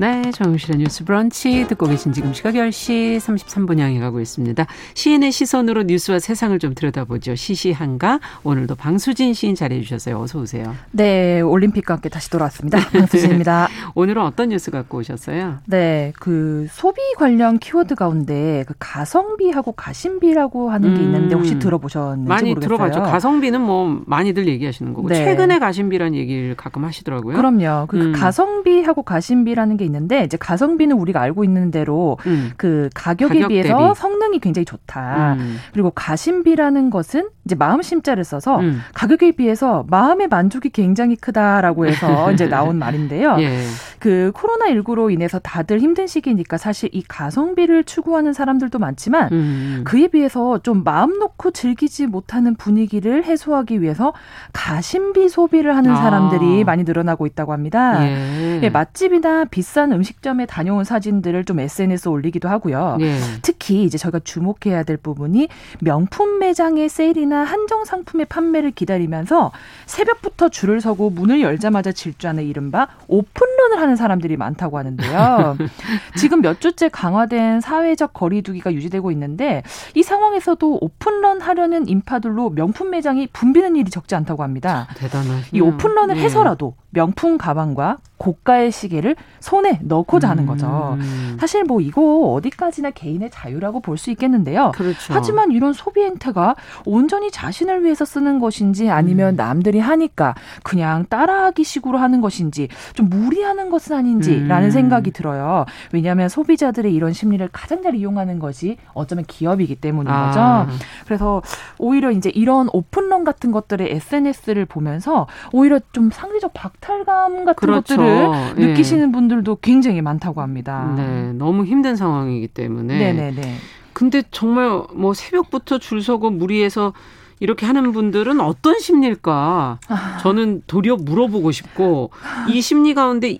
네, 정용실의 뉴스 브런치 듣고 계신 지금 시각 10시 33분 향해 가고 있습니다. 시인의 시선으로 뉴스와 세상을 좀 들여다보죠. 시시한가 오늘도 방수진 시인 자리해 주셨어요. 어서 오세요. 네, 올림픽과 함께 다시 돌아왔습니다. 방수진입니다. 오늘은 어떤 뉴스 갖고 오셨어요? 네, 그 소비 관련 키워드 가운데 그 가성비하고 가심비라고 하는 게 있는데 혹시 음. 들어보셨는지 많이 모르겠어요. 들어봤죠. 가성비는 뭐 많이들 얘기하시는 거고 네. 최근에 가심비라는 얘기를 가끔 하시더라고요. 그럼요. 그 음. 가성비하고 가심비라는 게 있는데 이제 가성비는 우리가 알고 있는 대로 음. 그 가격에 가격 비해서 대비. 성능이 굉장히 좋다. 음. 그리고 가심비라는 것은 이제 마음 심자를 써서 음. 가격에 비해서 마음의 만족이 굉장히 크다라고 해서 이제 나온 말인데요. 예. 그 코로나 19로 인해서 다들 힘든 시기니까 사실 이 가성비를 추구하는 사람들도 많지만 음. 그에 비해서 좀 마음 놓고 즐기지 못하는 분위기를 해소하기 위해서 가심비 소비를 하는 아. 사람들이 많이 늘어나고 있다고 합니다. 예. 예, 맛집이나 비싼 음식점에 다녀온 사진들을 좀 SNS에 올리기도 하고요. 예. 특히 이제 저희가 주목해야 될 부분이 명품 매장의 세일이나 한정 상품의 판매를 기다리면서 새벽부터 줄을 서고 문을 열자마자 질주하는 이른바 오픈런을 하는 사람들이 많다고 하는데요. 지금 몇 주째 강화된 사회적 거리두기가 유지되고 있는데 이 상황에서도 오픈런 하려는 인파들로 명품 매장이 붐비는 일이 적지 않다고 합니다. 대단하이 오픈런을 네. 해서라도 명품 가방과 고가의 시계를 손에 넣고자 하는 거죠. 음. 사실 뭐 이거 어디까지나 개인의 자유라고 볼 수 있겠는데요. 그렇죠. 하지만 이런 소비 행태가 온전히 자신을 위해서 쓰는 것인지 아니면 음. 남들이 하니까 그냥 따라하기 식으로 하는 것인지 좀 무리하는 것은 아닌지라는 음. 생각이 들어요. 왜냐하면 소비자들의 이런 심리를 가장 잘 이용하는 것이 어쩌면 기업이기 때문인 아. 거죠. 그래서 오히려 이제 이런 오픈런 같은 것들의 SNS를 보면서 오히려 좀 상대적 박 탈감 같은 그렇죠. 것들을 예. 느끼시는 분들도 굉장히 많다고 합니다. 네, 너무 힘든 상황이기 때문에. 네네네. 근데 정말 뭐 새벽부터 줄 서고 무리해서 이렇게 하는 분들은 어떤 심리일까? 아. 저는 도리어 물어보고 싶고 이 심리 가운데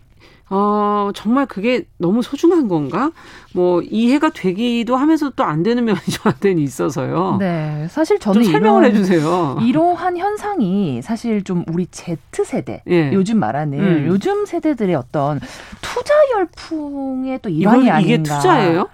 어, 정말 그게 너무 소중한 건가? 뭐 이해가 되기도 하면서 또 안 되는 면이 저한테는 있어서요. 네, 사실 저는 좀 설명을 이런, 해주세요. 이러한 현상이 사실 좀 우리 Z 세대 예. 요즘 말하는 음. 요즘 세대들의 어떤 투자 열풍의 또 일환이 이건, 아닌가. 이게 투자예요?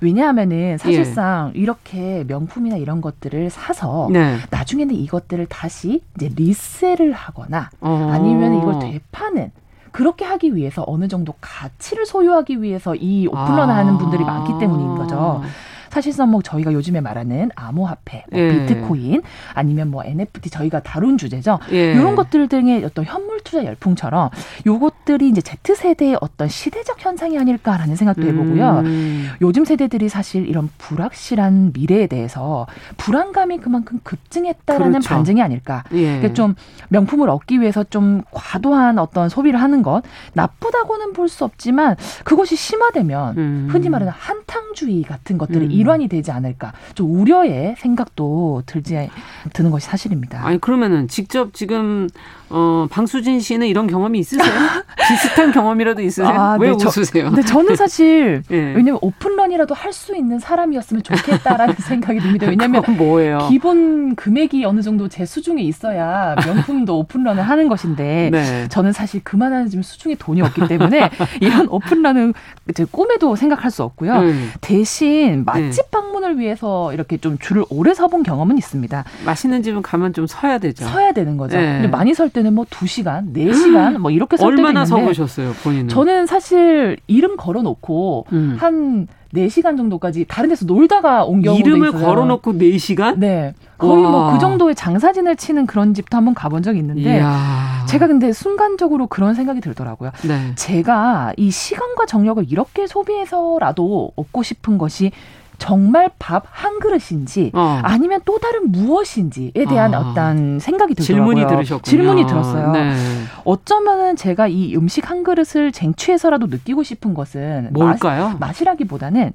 왜냐하면은 사실상 예. 이렇게 명품이나 이런 것들을 사서 네. 나중에는 이것들을 다시 이제 리셀을 하거나 어. 아니면 이걸 되파는 그렇게 하기 위해서 어느 정도 가치를 소유하기 위해서 이 오픈런을 아. 하는 분들이 많기 때문인 거죠. 사실상 뭐 저희가 요즘에 말하는 암호화폐, 뭐 예. 비트코인 아니면 뭐 NFT 저희가 다룬 주제죠. 예. 이런 것들 등의 어떤 현물 투자 열풍처럼 요것들이 이제 Z 세대의 어떤 시대적 현상이 아닐까라는 생각도 해보고요. 음. 요즘 세대들이 사실 이런 불확실한 미래에 대해서 불안감이 그만큼 급증했다라는 그렇죠. 반증이 아닐까. 예. 좀 명품을 얻기 위해서 좀 과도한 어떤 소비를 하는 것 나쁘다고는 볼 수 없지만 그것이 심화되면 음. 흔히 말하는 한탕주의 같은 것들이 음. 일환이 되지 않을까 좀 우려의 생각도 들지 드는 것이 사실입니다. 아니 그러면은 직접 지금 어, 방수진 씨는 이런 경험이 있으세요? 비슷한 경험이라도 있으세요? 아, 왜 네, 웃으세요? 근데 저는 사실 네. 왜냐면 오픈런이라도 할 수 있는 사람이었으면 좋겠다라는 생각이 듭니다. 왜냐면 뭐예요? 기본 금액이 어느 정도 제 수중에 있어야 명품도 오픈런을 하는 것인데 네. 저는 사실 그만한 지금 수중에 돈이 없기 때문에 이런 오픈런은 제 꿈에도 생각할 수 없고요. 음. 대신 맛집 네. 방문을 위해서 이렇게 좀 줄을 오래 서본 경험은 있습니다. 맛있는 집은 가면 좀 서야 되죠. 서야 되는 거죠. 네. 근데 많이 설 때는 뭐 2시간, 4시간 뭐 이렇게 때도 있는데 얼마나 서보셨어요, 본인은? 저는 사실 이름 걸어 놓고 음. 한 4시간 정도까지 다른 데서 놀다가 온 경우도 이름을 있어요. 걸어 놓고 4시간? 네. 거의 뭐 그 정도의 장사진을 치는 그런 집도 한번 가본 적이 있는데 이야. 제가 근데 순간적으로 그런 생각이 들더라고요. 네. 제가 이 시간과 정력을 이렇게 소비해서라도 얻고 싶은 것이 정말 밥 한 그릇인지 어. 아니면 또 다른 무엇인지에 대한 아. 어떤 생각이 들더라고요. 질문이 들으셨군요. 질문이 들었어요. 네. 어쩌면은 제가 이 음식 한 그릇을 쟁취해서라도 느끼고 싶은 것은 뭘까요? 맛, 맛이라기보다는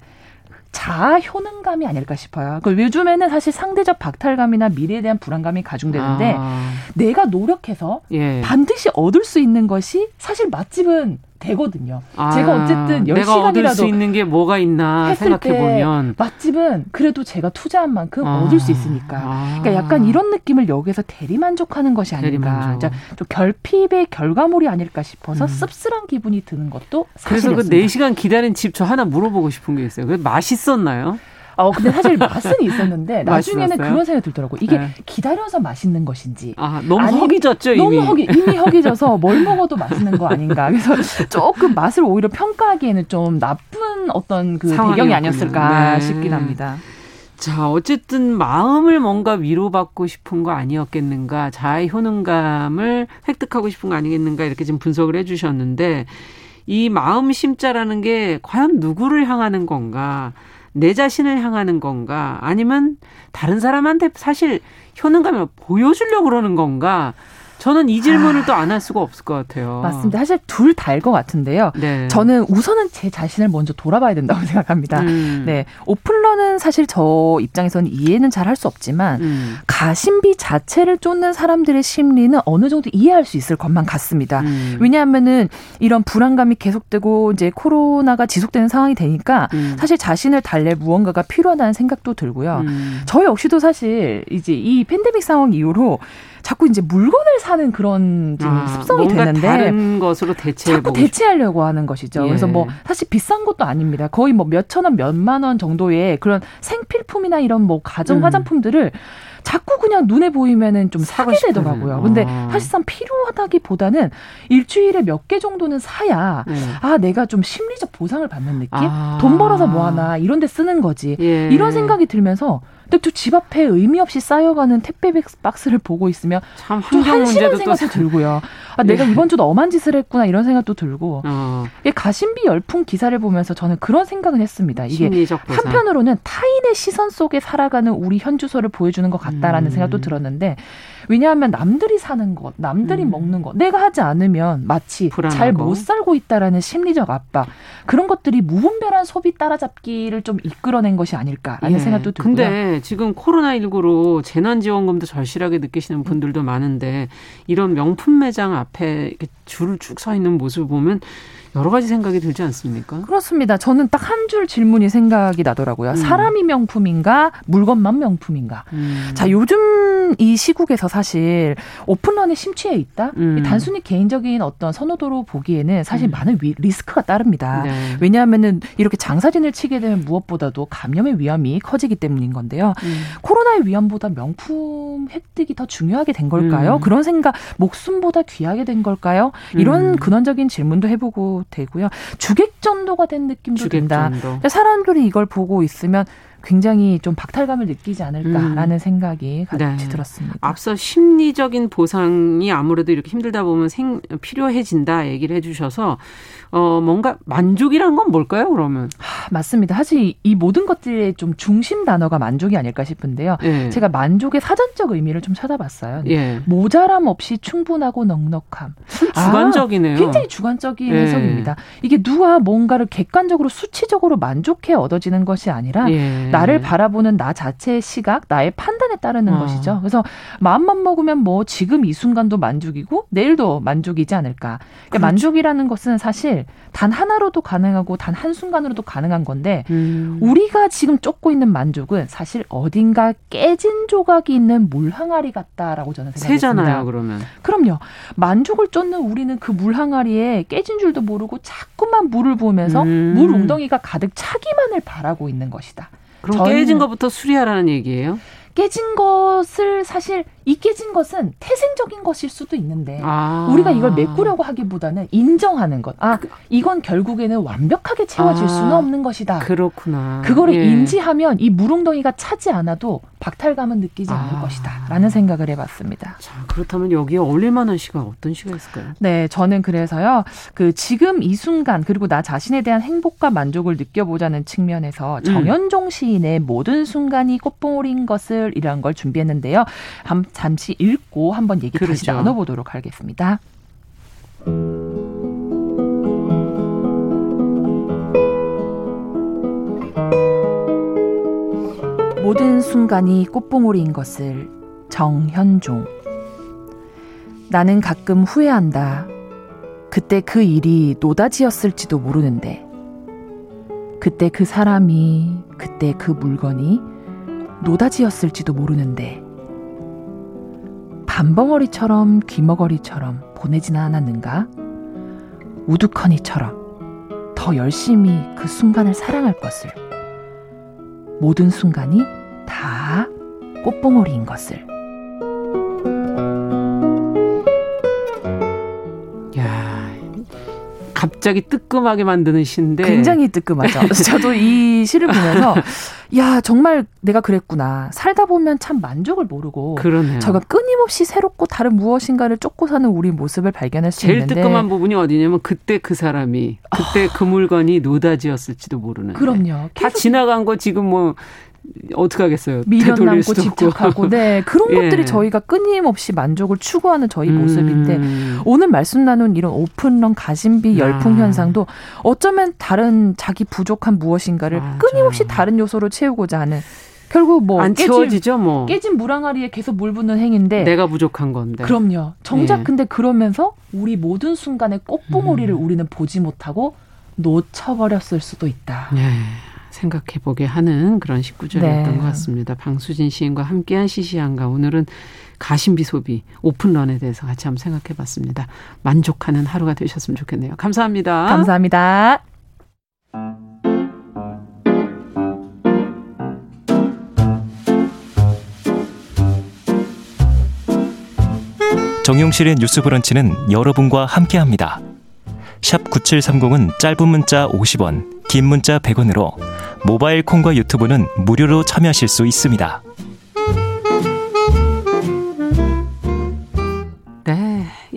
자아 효능감이 아닐까 싶어요. 그 요즘에는 사실 상대적 박탈감이나 미래에 대한 불안감이 가중되는데 아. 내가 노력해서 예. 반드시 얻을 수 있는 것이 사실 맛집은 되거든요. 아, 제가 어쨌든 10시간이라도 내가 얻을 수 있는 게 뭐가 있나 생각해 보면 맛집은 그래도 제가 투자한 만큼 아, 얻을 수 있으니까. 아. 그러니까 약간 이런 느낌을 여기서 대리만족하는 것이 아닌가. 좀 결핍의 결과물이 아닐까 싶어서 음. 씁쓸한 기분이 드는 것도 사실이었습니다. 그래서 그 4시간 기다린 집 저 하나 물어보고 싶은 게 있어요. 그 맛있었나요? 어, 근데 사실 맛은 있었는데 나중에는 그런 생각이 들더라고. 이게 네. 기다려서 맛있는 것인지. 아, 너무 아니, 허기졌죠, 이미. 너무 허기, 이미 허기져서 뭘 먹어도 맛있는 거 아닌가. 그래서 조금 맛을 오히려 평가하기에는 좀 나쁜 어떤 그 배경이 아니었을까 네. 싶긴 합니다. 자, 어쨌든 마음을 뭔가 위로받고 싶은 거 아니었겠는가, 자의 효능감을 획득하고 싶은 거 아니겠는가, 이렇게 지금 분석을 해 주셨는데, 이 마음 심자라는 게 과연 누구를 향하는 건가, 내 자신을 향하는 건가? 아니면 다른 사람한테 사실 효능감을 보여주려고 그러는 건가 저는 이 질문을 아, 또안 할 수가 없을 것 같아요. 맞습니다. 사실 둘 다일 것 같은데요. 네. 저는 우선은 제 자신을 먼저 돌아봐야 된다고 생각합니다. 음. 네. 오픈러는 사실 저 입장에서는 이해는 잘 할 수 없지만 음. 가심비 자체를 쫓는 사람들의 심리는 어느 정도 이해할 수 있을 것만 같습니다. 음. 왜냐하면은 이런 불안감이 계속되고 이제 코로나가 지속되는 상황이 되니까 음. 사실 자신을 달랠 무언가가 필요하다는 생각도 들고요. 음. 저 역시도 사실 이제 이 팬데믹 상황 이후로 자꾸 이제 물건을 사는 그런 아, 습성이 되는데 다른 것으로 대체 자꾸 대체하려고 하는 것이죠. 예. 그래서 뭐 사실 비싼 것도 아닙니다. 거의 뭐 몇천 원, 몇만 원 정도의 그런 생필품이나 이런 뭐 가정 음. 화장품들을 음. 자꾸 그냥 눈에 보이면은 좀 사게 되더라고요. 아. 근데 사실상 필요하다기보다는 일주일에 몇 개 정도는 사야 네. 아 내가 좀 심리적 보상을 받는 느낌? 아. 돈 벌어서 뭐 하나 이런 데 쓰는 거지. 예. 이런 생각이 들면서 근데 또 집 앞에 의미 없이 쌓여가는 택배 박스를 보고 있으면 참 한심한 생각도 들고요. 아, 내가 예. 이번 주도 엄한 짓을 했구나 이런 생각도 들고. 어. 가심비 열풍 기사를 보면서 저는 그런 생각은 했습니다. 이게 한편으로는 타인의 시선 속에 살아가는 우리 현주소를 보여주는 것 같다라는 음. 생각도 들었는데 왜냐하면 남들이 사는 것, 남들이 음. 먹는 것, 내가 하지 않으면 마치 잘 못 살고 있다라는 심리적 압박 그런 것들이 무분별한 소비 따라잡기를 좀 이끌어낸 것이 아닐까라는 예. 생각도 들고요. 근데 지금 코로나 19로 재난지원금도 절실하게 느끼시는 분들도 많은데 이런 명품 매장 앞에 줄을 쭉 서 있는 모습을 보면 여러 가지 생각이 들지 않습니까? 그렇습니다. 저는 딱 한 줄 질문이 생각이 나더라고요. 음. 사람이 명품인가, 물건만 명품인가. 음. 자, 요즘 이 시국에서 사실 오픈런에 심취해 있다. 음. 단순히 개인적인 어떤 선호도로 보기에는 사실 음. 많은 위, 리스크가 따릅니다. 네. 왜냐하면은 이렇게 장사진을 치게 되면 무엇보다도 감염의 위험이 커지기 때문인 건데요. 음. 코로나 의 위험보다 명품 획득이 더 중요하게 된 걸까요? 음. 그런 생각, 목숨보다 귀하게 된 걸까요? 이런 근원적인 질문도 해보고 되고요. 주객전도가 된 느낌도 주객전도. 든다. 사람들이 이걸 보고 있으면 굉장히 좀 박탈감을 느끼지 않을까라는 음. 생각이 같이 네. 들었습니다. 앞서 심리적인 보상이 아무래도 이렇게 힘들다 보면 생, 필요해진다 얘기를 해주셔서 어, 뭔가 만족이란 건 뭘까요, 그러면? 하, 맞습니다. 사실 이 모든 것들의 좀 중심 단어가 만족이 아닐까 싶은데요. 예. 제가 만족의 사전적 의미를 좀 찾아봤어요. 예. 모자람 없이 충분하고 넉넉함. 주관적이네요. 아, 굉장히 주관적인 예. 해석입니다. 이게 누가 뭔가를 객관적으로 수치적으로 만족해 얻어지는 것이 아니라 예. 나를 바라보는 나 자체의 시각, 나의 판단에 따르는 어. 것이죠. 그래서 마음만 먹으면 뭐 지금 이 순간도 만족이고 내일도 만족이지 않을까. 그러니까 만족이라는 것은 사실 단 하나로도 가능하고 단 한순간으로도 가능한 건데 음. 우리가 지금 쫓고 있는 만족은 사실 어딘가 깨진 조각이 있는 물 항아리 같다라고 저는 생각합니다. 새잖아요, 그러면. 그럼요. 만족을 쫓는 우리는 그 물 항아리에 깨진 줄도 모르고 자꾸만 물을 부으면서 음. 물 웅덩이가 가득 차기만을 바라고 있는 것이다. 그럼 깨진 것부터 수리하라는 얘기예요? 깨진 것을 사실 이 깨진 것은 태생적인 것일 수도 있는데 아. 우리가 이걸 메꾸려고 하기보다는 인정하는 것. 아, 그 이건 결국에는 완벽하게 채워질 아. 수는 없는 것이다. 그렇구나. 그거를 예. 인지하면 이 무릉덩이가 차지 않아도 박탈감은 느끼지 않을 아. 것이다. 라는 생각을 해봤습니다. 자, 그렇다면 여기에 어울릴 만한 시가 어떤 시가 있을까요? 네, 저는 그래서요. 그 지금 이 순간 그리고 나 자신에 대한 행복과 만족을 느껴보자는 측면에서 음. 정현종 시인의 모든 순간이 꽃봉오리인 것을 이런 걸 준비했는데요. 잠시 읽고 한번 얘기 그렇죠. 다시 나눠보도록 하겠습니다. 모든 순간이 꽃봉오리인 것을 정현종. 나는 가끔 후회한다. 그때 그 일이 노다지였을지도 모르는데. 그때 그 사람이, 그때 그 물건이 노다지였을지도 모르는데. 밤벙어리처럼 귀머거리처럼 보내지는 않았는가? 우두커니처럼 더 열심히 그 순간을 사랑할 것을. 모든 순간이 다 꽃봉오리인 것을. 야, 갑자기 뜨끔하게 만드는 시인데 굉장히 뜨끔하죠. 저도 이 시를 보면서 야 정말 내가 그랬구나. 살다 보면 참 만족을 모르고 그러네요. 저가 끊임없이 새롭고 다른 무엇인가를 쫓고 사는 우리 모습을 발견할 수 제일 있는데 제일 뜨끔한 부분이 어디냐면 그때 그 사람이 그때 그 물건이 노다지였을지도 모르는. 그럼요. 다 지나간 거 지금 뭐 어떻게 하겠어요? 미련 남고 집착하고 네 그런 예. 것들이 저희가 끊임없이 만족을 추구하는 저희 음. 모습인데 오늘 말씀 나눈 이런 오픈런 가심비 열풍 아. 현상도 어쩌면 다른 자기 부족한 무엇인가를 맞아. 끊임없이 다른 요소로 채우고자 하는 결국 뭐 안 깨진, 채워지죠 뭐 깨진 물항아리에 계속 물 붓는 행인데 내가 부족한 건데 그럼요 정작 예. 근데 그러면서 우리 모든 순간에 꽃봉오리를 음. 우리는 보지 못하고 놓쳐버렸을 수도 있다. 예. 생각해 보게 하는 그런 19절이었던 네. 것 같습니다. 방수진 시인과 함께한 시시한가 오늘은 가심비 소비 오픈런에 대해서 같이 한번 생각해 봤습니다. 만족하는 하루가 되셨으면 좋겠네요. 감사합니다. 감사합니다. 정용실의 뉴스 브런치는 여러분과 함께합니다. 샵 9730은 짧은 문자 50원, 긴 문자 100원으로 모바일 콩과 유튜브는 무료로 참여하실 수 있습니다.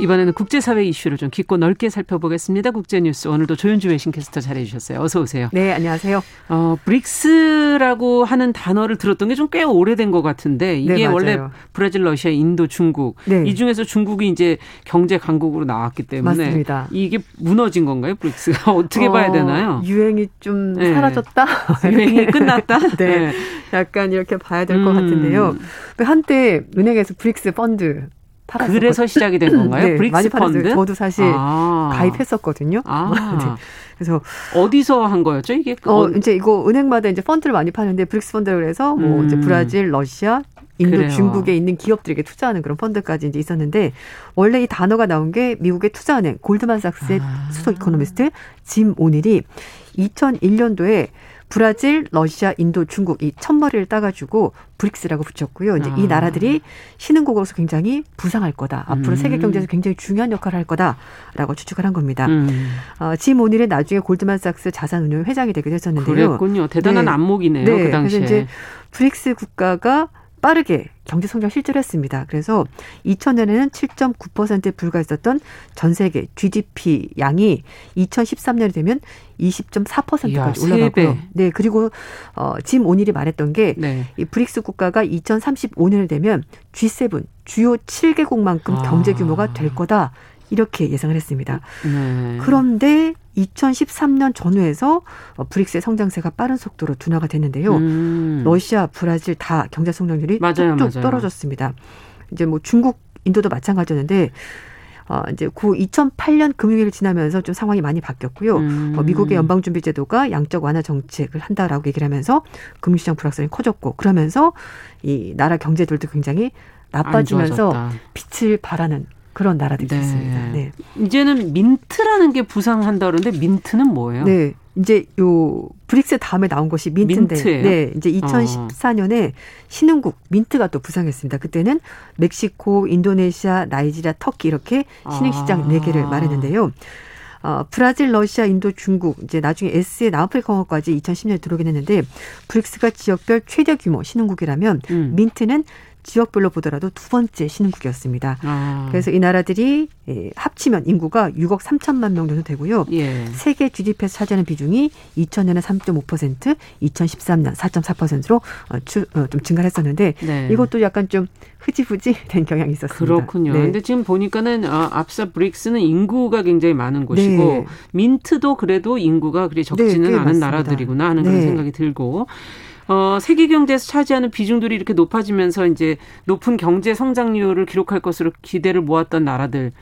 이번에는 국제사회 이슈를 좀 깊고 넓게 살펴보겠습니다. 국제뉴스 오늘도 조윤주 외신캐스터 잘해주셨어요. 어서 오세요. 네, 안녕하세요. 어, 브릭스라고 하는 단어를 들었던 게 좀 꽤 오래된 것 같은데 이게 네, 원래 브라질, 러시아, 인도, 중국 네. 이 중에서 중국이 이제 경제 강국으로 나왔기 때문에 맞습니다. 이게 무너진 건가요, 브릭스가 어떻게 어, 봐야 되나요? 유행이 좀 네. 사라졌다. 유행이 끝났다. 네. 네, 약간 이렇게 봐야 될것 음. 같은데요. 한때 은행에서 브릭스 펀드 팔았었거든요. 그래서 시작이 된 건가요? 네, 브릭스 많이 펀드? 저도 사실 아. 가입했었거든요. 아. 네. 그래서 어디서 한 거였죠? 이게 어, 이제 이거 은행마다 이제 펀드를 많이 파는데 브릭스 펀드 그래서 뭐 음. 이제 브라질, 러시아, 인도, 그래요. 중국에 있는 기업들에게 투자하는 그런 펀드까지 이제 있었는데 원래 이 단어가 나온 게 미국의 투자은행 골드만삭스의 아. 수석 이코노미스트 짐 오닐이 2001년도에 브라질, 러시아, 인도, 중국 이 첫머리를 따가지고 브릭스라고 붙였고요. 이제 아. 이 나라들이 신흥국으로서 굉장히 부상할 거다. 앞으로 음. 세계 경제에서 굉장히 중요한 역할을 할 거다라고 추측을 한 겁니다. 음. 어, 짐 오닐은 나중에 골드만삭스 자산운용 회장이 되기도 했었는데요. 그랬군요. 대단한 네. 안목이네요. 네. 그 당시에. 그래서 이제 브릭스 국가가 빠르게 경제 성장 실제로 했습니다. 그래서 2000년에는 7.9%에 불과했었던 전 세계 GDP 양이 2013년이 되면 20.4%까지 올라가고요. 네, 그리고 어, 짐 오닐이 말했던 게이 네. 브릭스 국가가 2035년이 되면 G7 주요 7개국만큼 아. 경제 규모가 될 거다. 이렇게 예상을 했습니다. 네. 그런데 2013년 전후에서 어, 브릭스의 성장세가 빠른 속도로 둔화가 됐는데요. 음. 러시아, 브라질 다 경제 성장률이 맞아요, 뚝뚝 맞아요. 떨어졌습니다. 이제 뭐 중국, 인도도 마찬가지였는데 어, 이제 그 2008년 금융위기를 지나면서 좀 상황이 많이 바뀌었고요. 음. 어, 미국의 연방준비제도가 양적 완화 정책을 한다라고 얘기를 하면서 금융시장 불확실성이 커졌고 그러면서 이 나라 경제들도 굉장히 나빠지면서 빛을 바래는 그런 나라들이 네. 있습니다. 네. 이제는 민트라는 게 부상한다 그러는데 민트는 뭐예요? 네. 이제 요 브릭스 다음에 나온 것이 민트인데 민트예요? 네, 이제 2014년에 어. 신흥국 민트가 또 부상했습니다. 그때는 멕시코, 인도네시아, 나이지리아, 터키 이렇게 신흥 시장 아. 4개를 말했는데요. 어, 브라질, 러시아, 인도, 중국, 이제 나중에 S의 남아프리카 공화까지 2010년에 들어오긴 했는데 브릭스가 지역별 최대 규모 신흥국이라면 음. 민트는 지역별로 보더라도 두 번째 신흥국이었습니다. 아. 그래서 이 나라들이 예, 합치면 인구가 6억 3천만 명 정도 되고요. 예. 세계 GDP에서 차지하는 비중이 2000년에 3.5%, 2013년 4.4%로 어, 주, 어, 좀 증가를 했었는데 네. 이것도 약간 좀 흐지부지 된 경향이 있었습니다. 그렇군요. 네. 근데 지금 보니까는 어, 앞서 브릭스는 인구가 굉장히 많은 곳이고 네. 민트도 그래도 인구가 그리 적지는 네, 않은 맞습니다. 나라들이구나 하는 그런 네. 생각이 들고 어, 세계 경제에서 차지하는 비중들이 이렇게 높아지면서 이제 높은 경제 성장률을 기록할 것으로 기대를 모았던 나라들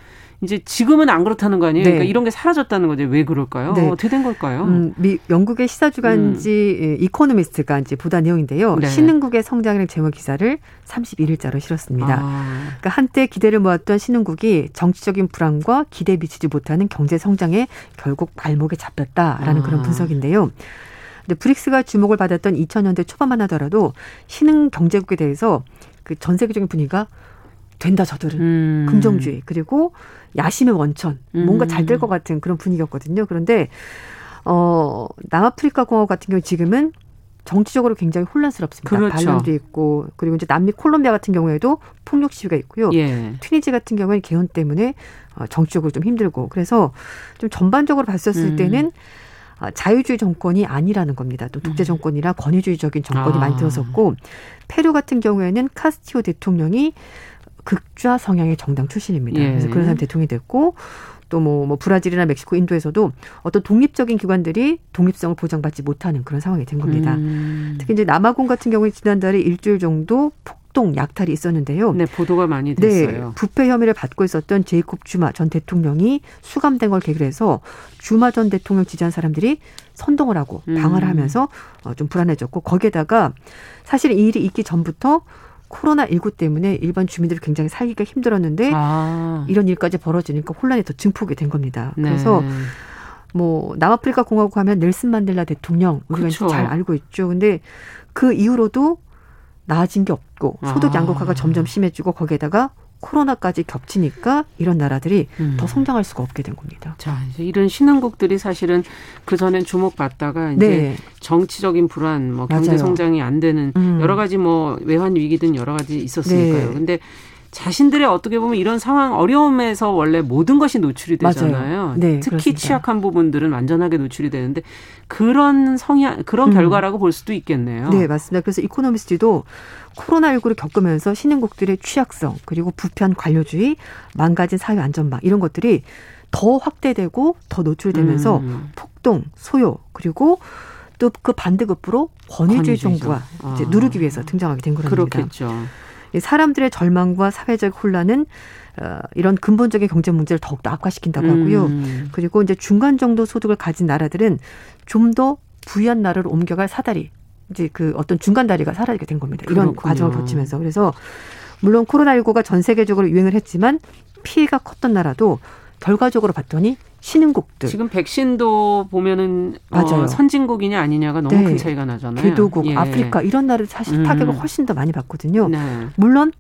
이제 지금은 안 그렇다는 거 아니에요? 네. 그러니까 이런 게 사라졌다는 거죠. 왜 그럴까요? 네. 어떻게 된 걸까요? 음, 미, 영국의 시사주간지 음. 이코노미스트가 이제 보다 내용인데요. 네. 신흥국의 성장이라는 제목 기사를 31일자로 실었습니다. 아. 그러니까 한때 기대를 모았던 신흥국이 정치적인 불안과 기대 미치지 못하는 경제 성장에 결국 발목에 잡혔다라는 아. 그런 분석인데요. 근데 브릭스가 주목을 받았던 2000년대 초반만 하더라도 신흥 경제국에 대해서 그 전 세계적인 분위기가 된다 저들은 음. 긍정주의 그리고 야심의 원천 뭔가 잘 될 것 같은 그런 분위기였거든요. 그런데 어 남아프리카 공화국 같은 경우 지금은 정치적으로 굉장히 혼란스럽습니다. 그렇죠. 반란도 있고 그리고 이제 남미 콜롬비아 같은 경우에도 폭력 시위가 있고요. 예. 튀니지 같은 경우에는 개헌 때문에 어, 정치적으로 좀 힘들고 그래서 좀 전반적으로 봤었을 음. 때는 아, 자유주의 정권이 아니라는 겁니다. 또 독재 음. 정권이라 권위주의적인 정권이 아. 많이 들어섰고 페루 같은 경우에는 카스티오 대통령이 극좌 성향의 정당 출신입니다. 예. 그래서 그런 사람 대통령이 됐고 또뭐 뭐 브라질이나 멕시코, 인도에서도 어떤 독립적인 기관들이 독립성을 보장받지 못하는 그런 상황이 된 겁니다. 음. 특히 이제 남아공 같은 경우에 지난달에 일주일 정도 폭동 약탈이 있었는데요. 네, 보도가 많이 네, 됐어요. 네, 부패 혐의를 받고 있었던 제이콥 주마 전 대통령이 수감된 걸 계기로 해서 주마 전 대통령 지지한 사람들이 선동을 하고 음. 방어를 하면서 어, 좀 불안해졌고 거기에다가 사실 이 일이 있기 전부터 코로나19 때문에 일반 주민들이 굉장히 살기가 힘들었는데 아. 이런 일까지 벌어지니까 혼란이 더 증폭이 된 겁니다. 네. 그래서 뭐 남아프리카 공화국 하면 넬슨 만델라 대통령 우리가 그렇죠. 잘 알고 있죠. 근데 그 이후로도 나아진 게 없고 소득 아. 양극화가 아. 점점 심해지고 거기에다가 코로나까지 겹치니까 이런 나라들이 음. 더 성장할 수가 없게 된 겁니다. 자, 이제 이런 신흥국들이 사실은 그 전엔 주목받다가 이제 네. 정치적인 불안, 뭐 경제 맞아요. 성장이 안 되는 음. 여러 가지 뭐 외환 위기든 여러 가지 있었으니까요. 네. 근데 자신들의 어떻게 보면 이런 상황 어려움에서 원래 모든 것이 노출이 되잖아요. 네, 특히 그렇습니다. 취약한 부분들은 완전하게 노출이 되는데 그런 성향 그런 음. 결과라고 볼 수도 있겠네요. 네, 맞습니다. 그래서 이코노미스트도 코로나19를 겪으면서 신흥국들의 취약성 그리고 부편 관료주의, 망가진 사회 안전망 이런 것들이 더 확대되고 더 노출되면서 음. 폭동, 소요 그리고 또 그 반대급부로 권위주의 정부가 아. 이제 누르기 위해서 등장하게 된 거랍니다. 그렇겠죠. 사람들의 절망과 사회적 혼란은 어, 이런 근본적인 경제 문제를 더욱더 악화시킨다고 하고요. 음. 그리고 이제 중간 정도 소득을 가진 나라들은 좀 더 부유한 나라로 옮겨갈 사다리, 이제 그 어떤 중간 다리가 사라지게 된 겁니다. 이런 그렇군요. 과정을 거치면서. 그래서 물론 코로나19가 전 세계적으로 유행을 했지만 피해가 컸던 나라도 결과적으로 봤더니 신흥국들. 지금 백신도 보면은 어, 맞아요. 어, 선진국이냐 아니냐가 너무 네. 큰 차이가 나잖아요. 개도국, 예. 아프리카 이런 나라들 사실 음. 타격을 훨씬 더 많이 받거든요. 네. 물론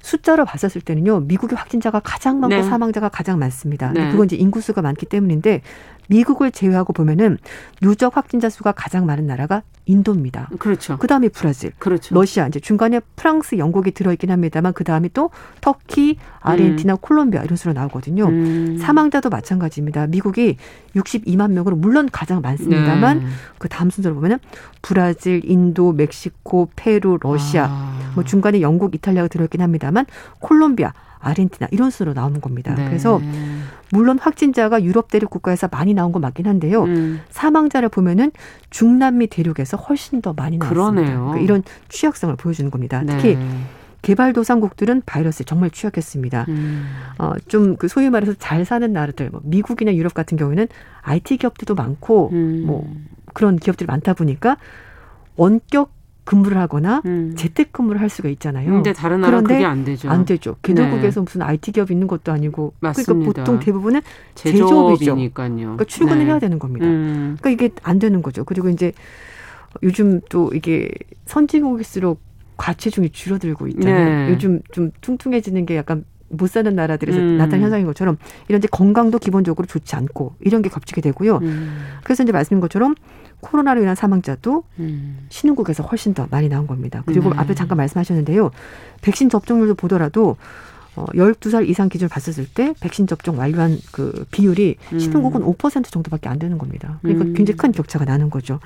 숫자로 봤었을 때는요, 미국의 확진자가 가장 많고 네. 사망자가 가장 많습니다. 네. 그건 이제 인구수가 많기 때문인데 미국을 제외하고 보면은 누적 확진자 수가 가장 많은 나라가 인도입니다. 그렇죠. 그 다음에 브라질, 그렇죠. 러시아, 이제 중간에 프랑스, 영국이 들어있긴 합니다만 그 다음에 또 터키, 아르헨티나, 음. 콜롬비아 이런 수로 나오거든요. 음. 사망자도 마찬가지입니다. 미국이 62만 명으로 물론 가장 많습니다만 네. 그 다음 순서로 보면은 브라질, 인도, 멕시코, 페루, 러시아, 아. 뭐 중간에 영국, 이탈리아가 들어있긴 합니다만 콜롬비아, 아르헨티나 이런 수로 나오는 겁니다. 네. 그래서 물론 확진자가 유럽 대륙 국가에서 많이 나온 건 맞긴 한데요. 음. 사망자를 보면은 중남미 대륙에서 훨씬 더 많이 나왔습니다. 그러니까 이런 취약성을 보여주는 겁니다. 네. 특히 개발도상국들은 바이러스에 정말 취약했습니다. 음. 어, 좀 그 소위 말해서 잘 사는 나라들, 뭐 미국이나 유럽 같은 경우에는 IT 기업들도 많고 음. 뭐 그런 기업들이 많다 보니까 원격 근무를 하거나 음. 재택근무를 할 수가 있잖아요. 근데 다른 나라 그게 안 되죠. 안 되죠. 개도국에서 네. 무슨 IT 기업 있는 것도 아니고 그러니까 맞습니다. 그러니까 보통 대부분은 제조업이죠. 그러니까 출근을 네. 해야 되는 겁니다. 음. 그러니까 이게 안 되는 거죠. 그리고 이제 요즘 또 이게 선진국일수록 과체중이 줄어들고 있잖아요. 네. 요즘 좀 퉁퉁해지는 게 약간 못 사는 나라들에서 음. 나타난 현상인 것처럼 이런 이제 건강도 기본적으로 좋지 않고 이런 게 겹치게 되고요. 음. 그래서 이제 말씀인 것처럼 코로나로 인한 사망자도 음. 신흥국에서 훨씬 더 많이 나온 겁니다. 그리고 네. 앞에 잠깐 말씀하셨는데요. 백신 접종률도 보더라도 어, 12살 이상 기준을 봤었을 때 백신 접종 완료한 그 비율이 음. 신흥국은 5% 정도밖에 안 되는 겁니다. 그러니까 음. 굉장히 큰 격차가 나는 거죠.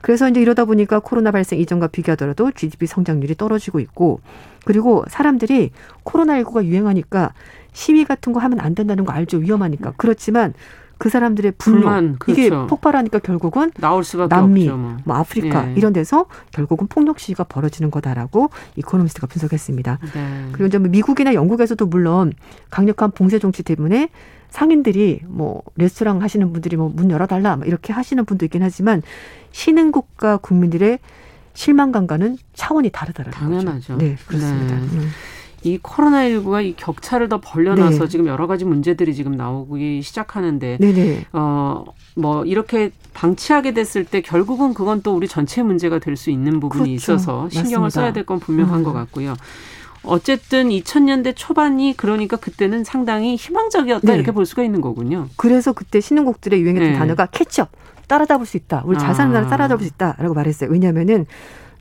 그래서 이제 이러다 보니까 코로나 발생 이전과 비교하더라도 GDP 성장률이 떨어지고 있고 그리고 사람들이 코로나19가 유행하니까 시위 같은 거 하면 안 된다는 거 알죠. 위험하니까. 그렇지만 그 사람들의 분노 불만, 그렇죠. 이게 폭발하니까 결국은 나올 수밖에 남미, 없죠, 뭐. 뭐 아프리카 예. 이런 데서 결국은 폭력 시위가 벌어지는 거다라고 이코노미스트가 분석했습니다. 네. 그리고 이제 뭐 미국이나 영국에서도 물론 강력한 봉쇄 정치 때문에 상인들이 뭐 레스토랑 하시는 분들이 뭐 문 열어달라 뭐 이렇게 하시는 분도 있긴 하지만 신흥국가 국민들의 실망감과는 차원이 당연하죠. 거죠. 네, 그렇습니다. 네. 음. 이 코로나19가 이 격차를 더 벌려놔서 네. 지금 여러 가지 문제들이 지금 나오기 시작하는데, 네네. 어, 뭐, 이렇게 방치하게 됐을 때 결국은 그건 또 우리 전체 문제가 될 수 있는 부분이 그렇죠. 있어서 신경을 맞습니다. 써야 될 건 분명한 음. 것 같고요. 어쨌든 2000년대 초반이 그러니까 그때는 상당히 희망적이었다 네. 이렇게 볼 수가 있는 거군요. 그래서 그때 신흥국들의 유행했던 네. 단어가 catch up, 따라잡을 수 있다. 우리 아. 따라잡을 수 있다라고 말했어요. 왜냐하면은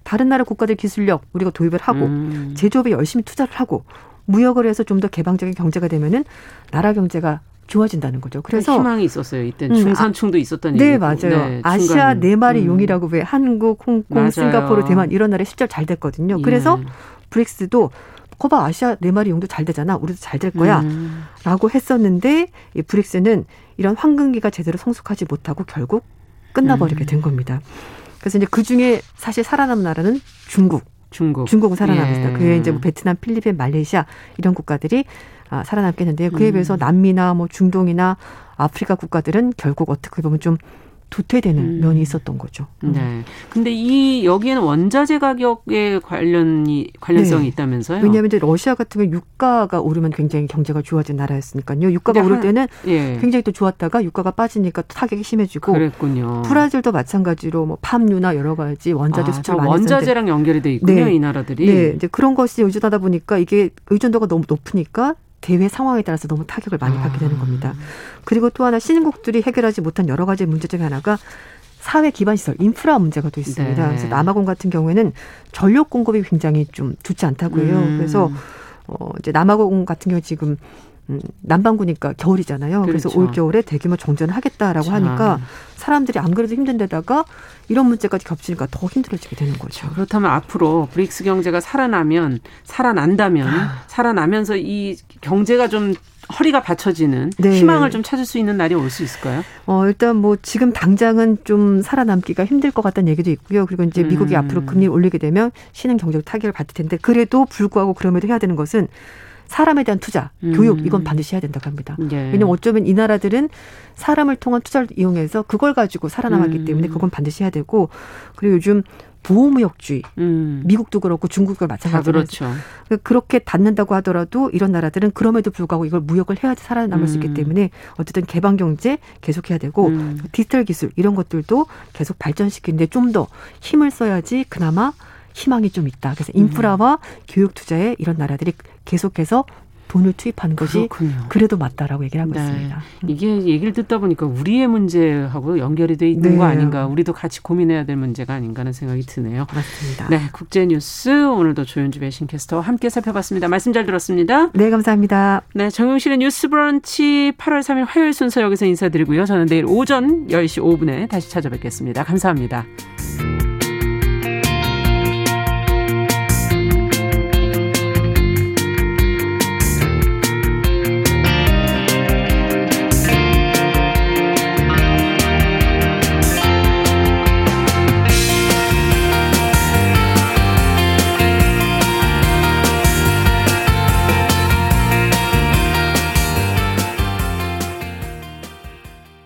다른 나라 국가들 기술력 우리가 도입을 하고 음. 제조업에 열심히 투자를 하고 무역을 해서 좀 더 개방적인 경제가 되면은 나라 경제가 좋아진다는 거죠. 그래서 희망이 있었어요. 이때 음, 중산층도 음, 있었다는 네, 얘기고. 맞아요. 네, 아시아 네 마리 음. 용이라고 왜 한국, 홍콩, 맞아요. 싱가포르, 대만 이런 나라에 실제로 잘 됐거든요. 예. 그래서 브릭스도 거봐 아시아 네 마리 용도 잘 되잖아. 우리도 잘 될 거야. 음. 라고 했었는데 이 브릭스는 이런 황금기가 제대로 성숙하지 못하고 결국 끝나버리게 음. 된 겁니다. 그래서 이제 그 중에 사실 살아남은 나라는 중국. 중국. 중국은 살아남았습니다. 예. 그에 이제 뭐 베트남, 필리핀, 말레이시아 이런 국가들이 아, 살아남겠는데요. 그에 음. 비해서 남미나 뭐 중동이나 아프리카 국가들은 결국 어떻게 보면 좀 도태되는 음. 면이 있었던 거죠. 음. 네. 근데 이 여기에는 원자재 가격에 관련이 관련성이 네. 있다면서요? 왜냐하면 이제 러시아 같은 경우 유가가 오르면 굉장히 경제가 좋아진 나라였으니까요. 유가가 오를 때는 예. 굉장히 또 좋았다가 유가가 빠지니까 또 타격이 심해지고 그랬군요. 브라질도 마찬가지로 뭐 팜유나 여러 가지 원자재 아, 수출 많이 원자재랑 연결이 돼 있군요. 네. 이 나라들이. 네. 이제 그런 것이 의존하다 보니까 이게 의존도가 너무 높으니까 대외 상황에 따라서 너무 타격을 많이 받게 되는 아. 겁니다. 그리고 또 하나 신흥국들이 해결하지 못한 여러 가지 문제 중에 하나가 사회 기반 시설 인프라 문제가 또 있습니다. 네. 그래서 남아공 같은 경우에는 전력 공급이 굉장히 좀 좋지 않다고 해요. 음. 그래서 어 이제 남아공 같은 경우 지금 음, 남반구니까 겨울이잖아요. 그렇죠. 그래서 올 겨울에 대규모 정전을 하겠다라고 자. 하니까 사람들이 안 그래도 힘든 데다가 이런 문제까지 겹치니까 더 힘들어지게 되는 거죠. 그렇다면 앞으로 브릭스 경제가 살아나면 살아난다면 아. 살아나면서 이 경제가 좀 허리가 받쳐지는 네. 희망을 좀 찾을 수 있는 날이 올 수 있을까요? 어, 일단 뭐 지금 당장은 좀 살아남기가 힘들 것 같다는 얘기도 있고요. 그리고 이제 미국이 음. 앞으로 금리 올리게 되면 신흥 경제적 타격을 받을 텐데 그래도 불구하고 그럼에도 해야 되는 것은 사람에 대한 투자, 음. 교육 이건 반드시 해야 된다고 합니다. 예. 왜냐하면 어쩌면 이 나라들은 사람을 통한 투자를 이용해서 그걸 가지고 살아남았기 음. 때문에 그건 반드시 해야 되고 그리고 요즘 보호무역주의, 음. 미국도 그렇고 중국도 마찬가지로 그렇죠. 그렇게 닫는다고 하더라도 이런 나라들은 그럼에도 불구하고 이걸 무역을 해야지 살아남을 음. 수 있기 음. 때문에 어쨌든 개방 경제 계속해야 되고 음. 디지털 기술 이런 것들도 계속 발전시키는데 좀 더 힘을 써야지 그나마 희망이 좀 있다. 그래서 인프라와 음. 교육 투자에 이런 나라들이 계속해서 돈을 투입하는 것이 그렇군요. 그래도 맞다라고 얘기를 하고 네. 있습니다. 음. 이게 얘기를 듣다 보니까 우리의 문제하고 연결이 돼 있는 네. 거 아닌가, 우리도 같이 고민해야 될 문제가 아닌가 하는 생각이 드네요. 맞습니다. 네, 국제뉴스 오늘도 조윤주 배신캐스터와 함께 살펴봤습니다. 말씀 잘 들었습니다. 네, 감사합니다. 네, 정용실의 뉴스브런치 8월 3일 화요일 순서 여기서 인사드리고요. 저는 내일 오전 10시 5분에 다시 찾아뵙겠습니다. 감사합니다.